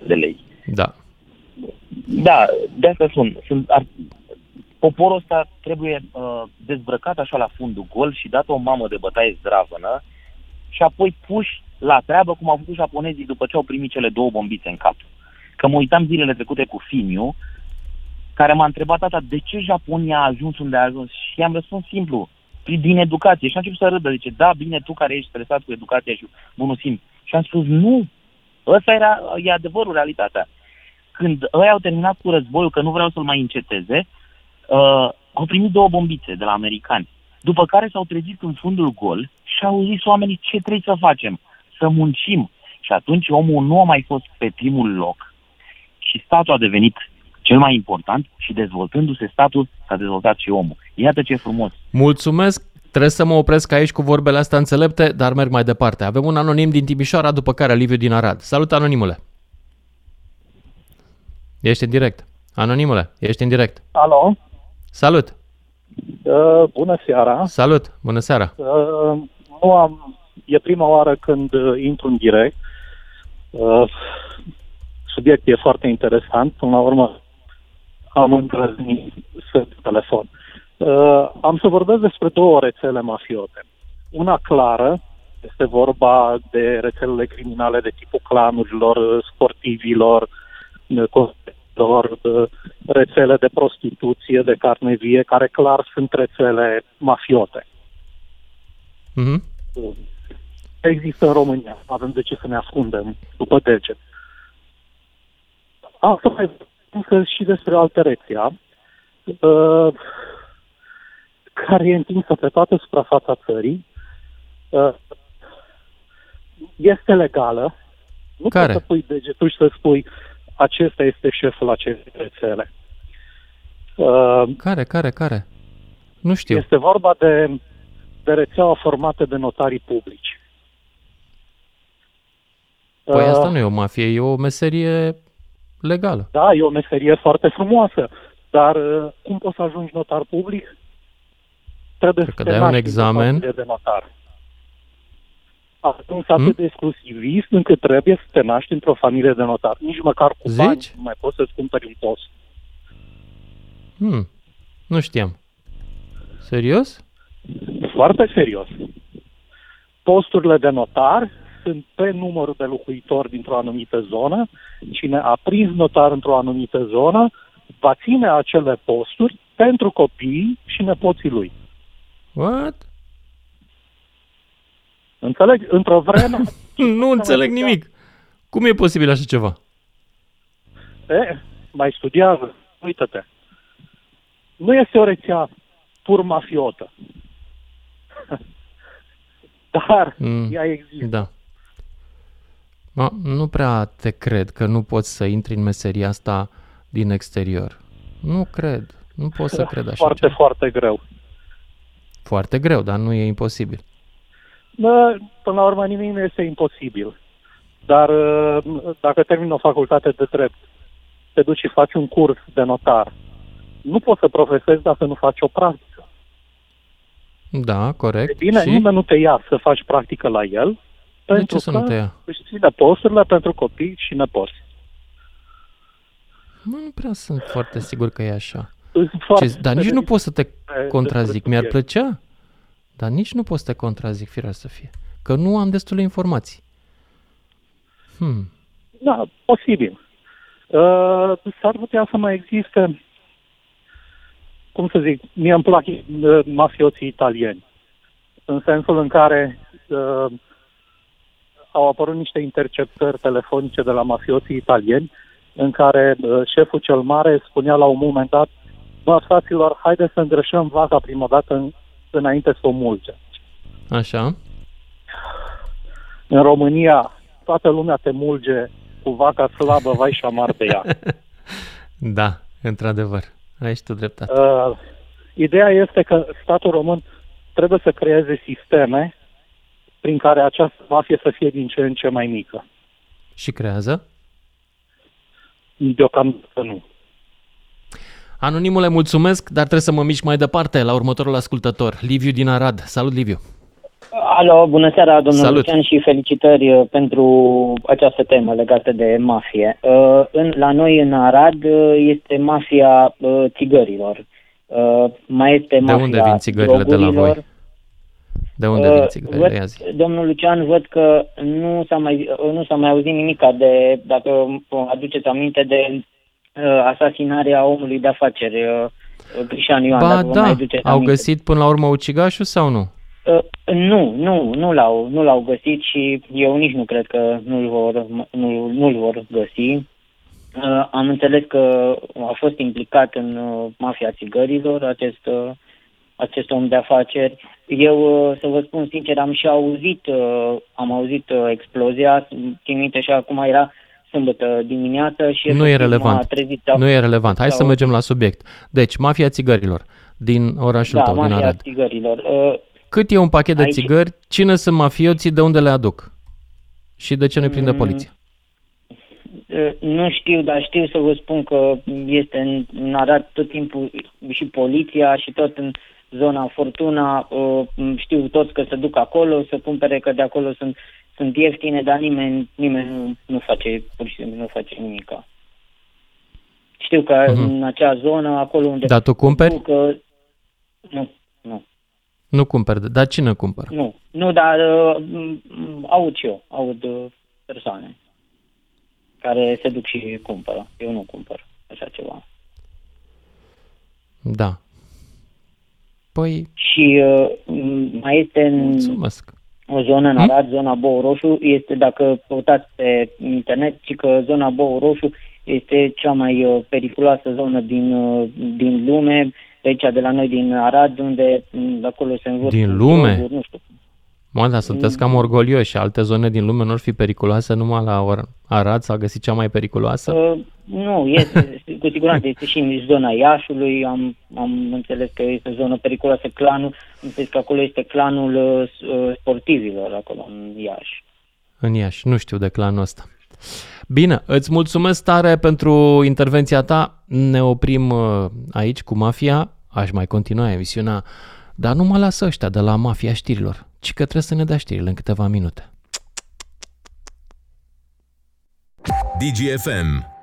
1.500 de lei. Da. Da, de asta sunt. sunt ar, poporul ăsta trebuie uh, dezbrăcat așa la fundul gol și dat o mamă de bătaie zdravănă și apoi puși la treabă cum au făcut japonezii după ce au primit cele două bombițe în cap. Că mă uitam zilele trecute cu Finiu, care m-a întrebat tata de ce Japonia a ajuns unde a ajuns și i-am răspuns simplu, din educație. Și a început să râdă, zice, da, bine, tu care ești stresat cu educația și bunul simț. Și am spus, nu, ăsta era, e adevărul, realitatea. Când ei au terminat cu războiul, că nu vreau să-l mai înceteze, uh, au primit două bombițe de la americani. După care s-au trezit în fundul gol și au zis oamenii ce trebuie să facem, să muncim. Și atunci omul nu a mai fost pe primul loc și statul a devenit cel mai important și dezvoltându-se statul s-a dezvoltat și omul. Iată ce frumos. Mulțumesc! Trebuie să mă opresc aici cu vorbele astea înțelepte, dar merg mai departe. Avem un anonim din Timișoara, după care Liviu din Arad. Salut, anonimule! Ești în direct. Anonimule, ești în direct. Alo? Salut! Uh, bună seara! Salut! Bună seara! Uh, nu am... E prima oară când uh, intru în direct. Uh, subiectul e foarte interesant. Până la urmă am îndrăznit să telefon. Uh, am să vorbesc despre două rețele mafiote. Una clară, este vorba de rețelele criminale de tipul clanurilor, sportivilor, lor, rețele de prostituție, de carne vie, care clar sunt rețele mafiote. Mm-hmm. Există în România, avem de ce să ne ascundem după deget. Asta mai spus și despre altă rețea, uh, care e întinsă pe toată suprafața țării, uh, este legală. Nu care? poți să pui degetul și să spui acesta este șeful acestei rețele. Uh, care, care, care? Nu știu. Este vorba de, de rețeaua formată de notarii publici. Păi uh, asta nu e o mafie, e o meserie legală. Da, e o meserie foarte frumoasă, dar uh, cum poți să ajungi notar public? Trebuie Cred să te dai un examen. De notar ajuns atât hmm? de exclusivist încât trebuie să te naști într-o familie de notar. Nici măcar cu Zici? bani nu mai poți să-ți cumpări un post. Hmm. Nu știam. Serios? Foarte serios. Posturile de notar sunt pe numărul de locuitori dintr-o anumită zonă. Cine a prins notar într-o anumită zonă va ține acele posturi pentru copiii și nepoții lui. What? Înțeleg? Într-o vreme... nu înțeleg nimic. Cum e posibil așa ceva? E, mai studiază. Uită-te. Nu este o rețea pur mafiotă. Dar mm, ea există. Da. Ma, nu prea te cred că nu poți să intri în meseria asta din exterior. Nu cred. Nu pot să cred așa Foarte, ceva. foarte greu. Foarte greu, dar nu e imposibil. Bă, până la urmă nimic nu este imposibil. Dar uh, dacă termin o facultate de drept, te duci și faci un curs de notar, nu poți să profesezi dacă nu faci o practică. Da, corect. E bine, și? nimeni nu te ia să faci practică la el, de pentru ce că să nu te ia? își ține posturile pentru copii și nepoți. Mă, nu prea sunt foarte sigur că e așa. Ce, dar nici nu pot să te contrazic. Mi-ar plăcea. Dar nici nu pot să te contrazic, firea să fie. Că nu am destule informații. Hmm. Da, posibil. Uh, s-ar putea să mai existe, cum să zic, mie îmi plac uh, mafioții italieni. În sensul în care uh, au apărut niște interceptări telefonice de la mafioții italieni în care uh, șeful cel mare spunea la un moment dat, bă, fraților, haideți să îngrășăm vaca prima dată în, înainte să o mulge. Așa. În România, toată lumea te mulge cu vaca slabă, vai și șamar pe ea. da, într-adevăr. Aici tu dreptate. Uh, ideea este că statul român trebuie să creeze sisteme prin care această mafie să fie din ce în ce mai mică. Și creează? Deocamdată nu. Anonimule, mulțumesc, dar trebuie să mă mișc mai departe la următorul ascultător, Liviu din Arad. Salut, Liviu! Alo, bună seara, domnul Salut. Lucian, și felicitări uh, pentru această temă legată de mafie. Uh, în, la noi, în Arad, uh, este mafia țigărilor. Mai este mafia De unde vin țigările de la voi? De unde vin țigările? Văd, domnul Lucian, văd că nu s-a mai, nu s-a mai auzit nimic de, dacă aduceți aminte, de asasinarea omului de afaceri, Crișan Ioan. Ba da, au aminte. găsit până la urmă ucigașul sau nu? Uh, nu, nu, nu l-au, nu l-au găsit și eu nici nu cred că nu-l vor, nu, nu-l vor găsi. Uh, am înțeles că a fost implicat în uh, mafia țigărilor acest, uh, acest om de afaceri. Eu, uh, să vă spun sincer, am și auzit, uh, am auzit uh, explozia, țin minte și acum era sâmbătă dimineață și... Nu e relevant, nu e relevant. Hai să mergem la subiect. Deci, mafia țigărilor din orașul da, tău, din Arad. mafia țigărilor. Uh, cât e un pachet de Aici... țigări? Cine sunt mafioții? De unde le aduc? Și de ce nu prinde mm. poliția? Nu știu, dar știu să vă spun că este în, în Arad tot timpul și poliția și tot în zona Fortuna. Știu toți că se duc acolo să cumpere, că de acolo sunt, sunt ieftine, dar nimeni, nimeni nu, nu face, pur și simplu nu face nimic. Știu că uh-huh. în acea zonă, acolo unde... Dar tu cumperi? Că, nu, nu. Nu cumpăr, dar cine cumpără? Nu, nu, dar uh, aud și eu, aud uh, persoane care se duc și cumpără. Eu nu cumpăr așa ceva. Da. Păi... Și uh, mai este în Mulțumesc. o zonă în hmm? Arad, hmm? zona Bou Roșu, este, dacă căutați pe internet, și că zona Bou Roșu este cea mai uh, periculoasă zonă din, uh, din lume de aici, de la noi din Arad, unde acolo se învârt Din lume? Droguri, nu știu. Mă, dar sunteți cam orgolioși și alte zone din lume nu ar fi periculoase numai la Arad s-a găsit cea mai periculoasă? Uh, nu, este, cu siguranță este și în zona Iașului, am, am înțeles că este zonă periculoasă, clanul, înțeles că acolo este clanul uh, sportivilor acolo în Iași. În Iași, nu știu de clanul ăsta. Bine, îți mulțumesc tare pentru intervenția ta. Ne oprim uh, aici cu mafia. Aș mai continua emisiunea, dar nu mă lasă ăștia de la mafia știrilor, ci că trebuie să ne dea știrile în câteva minute. DGFM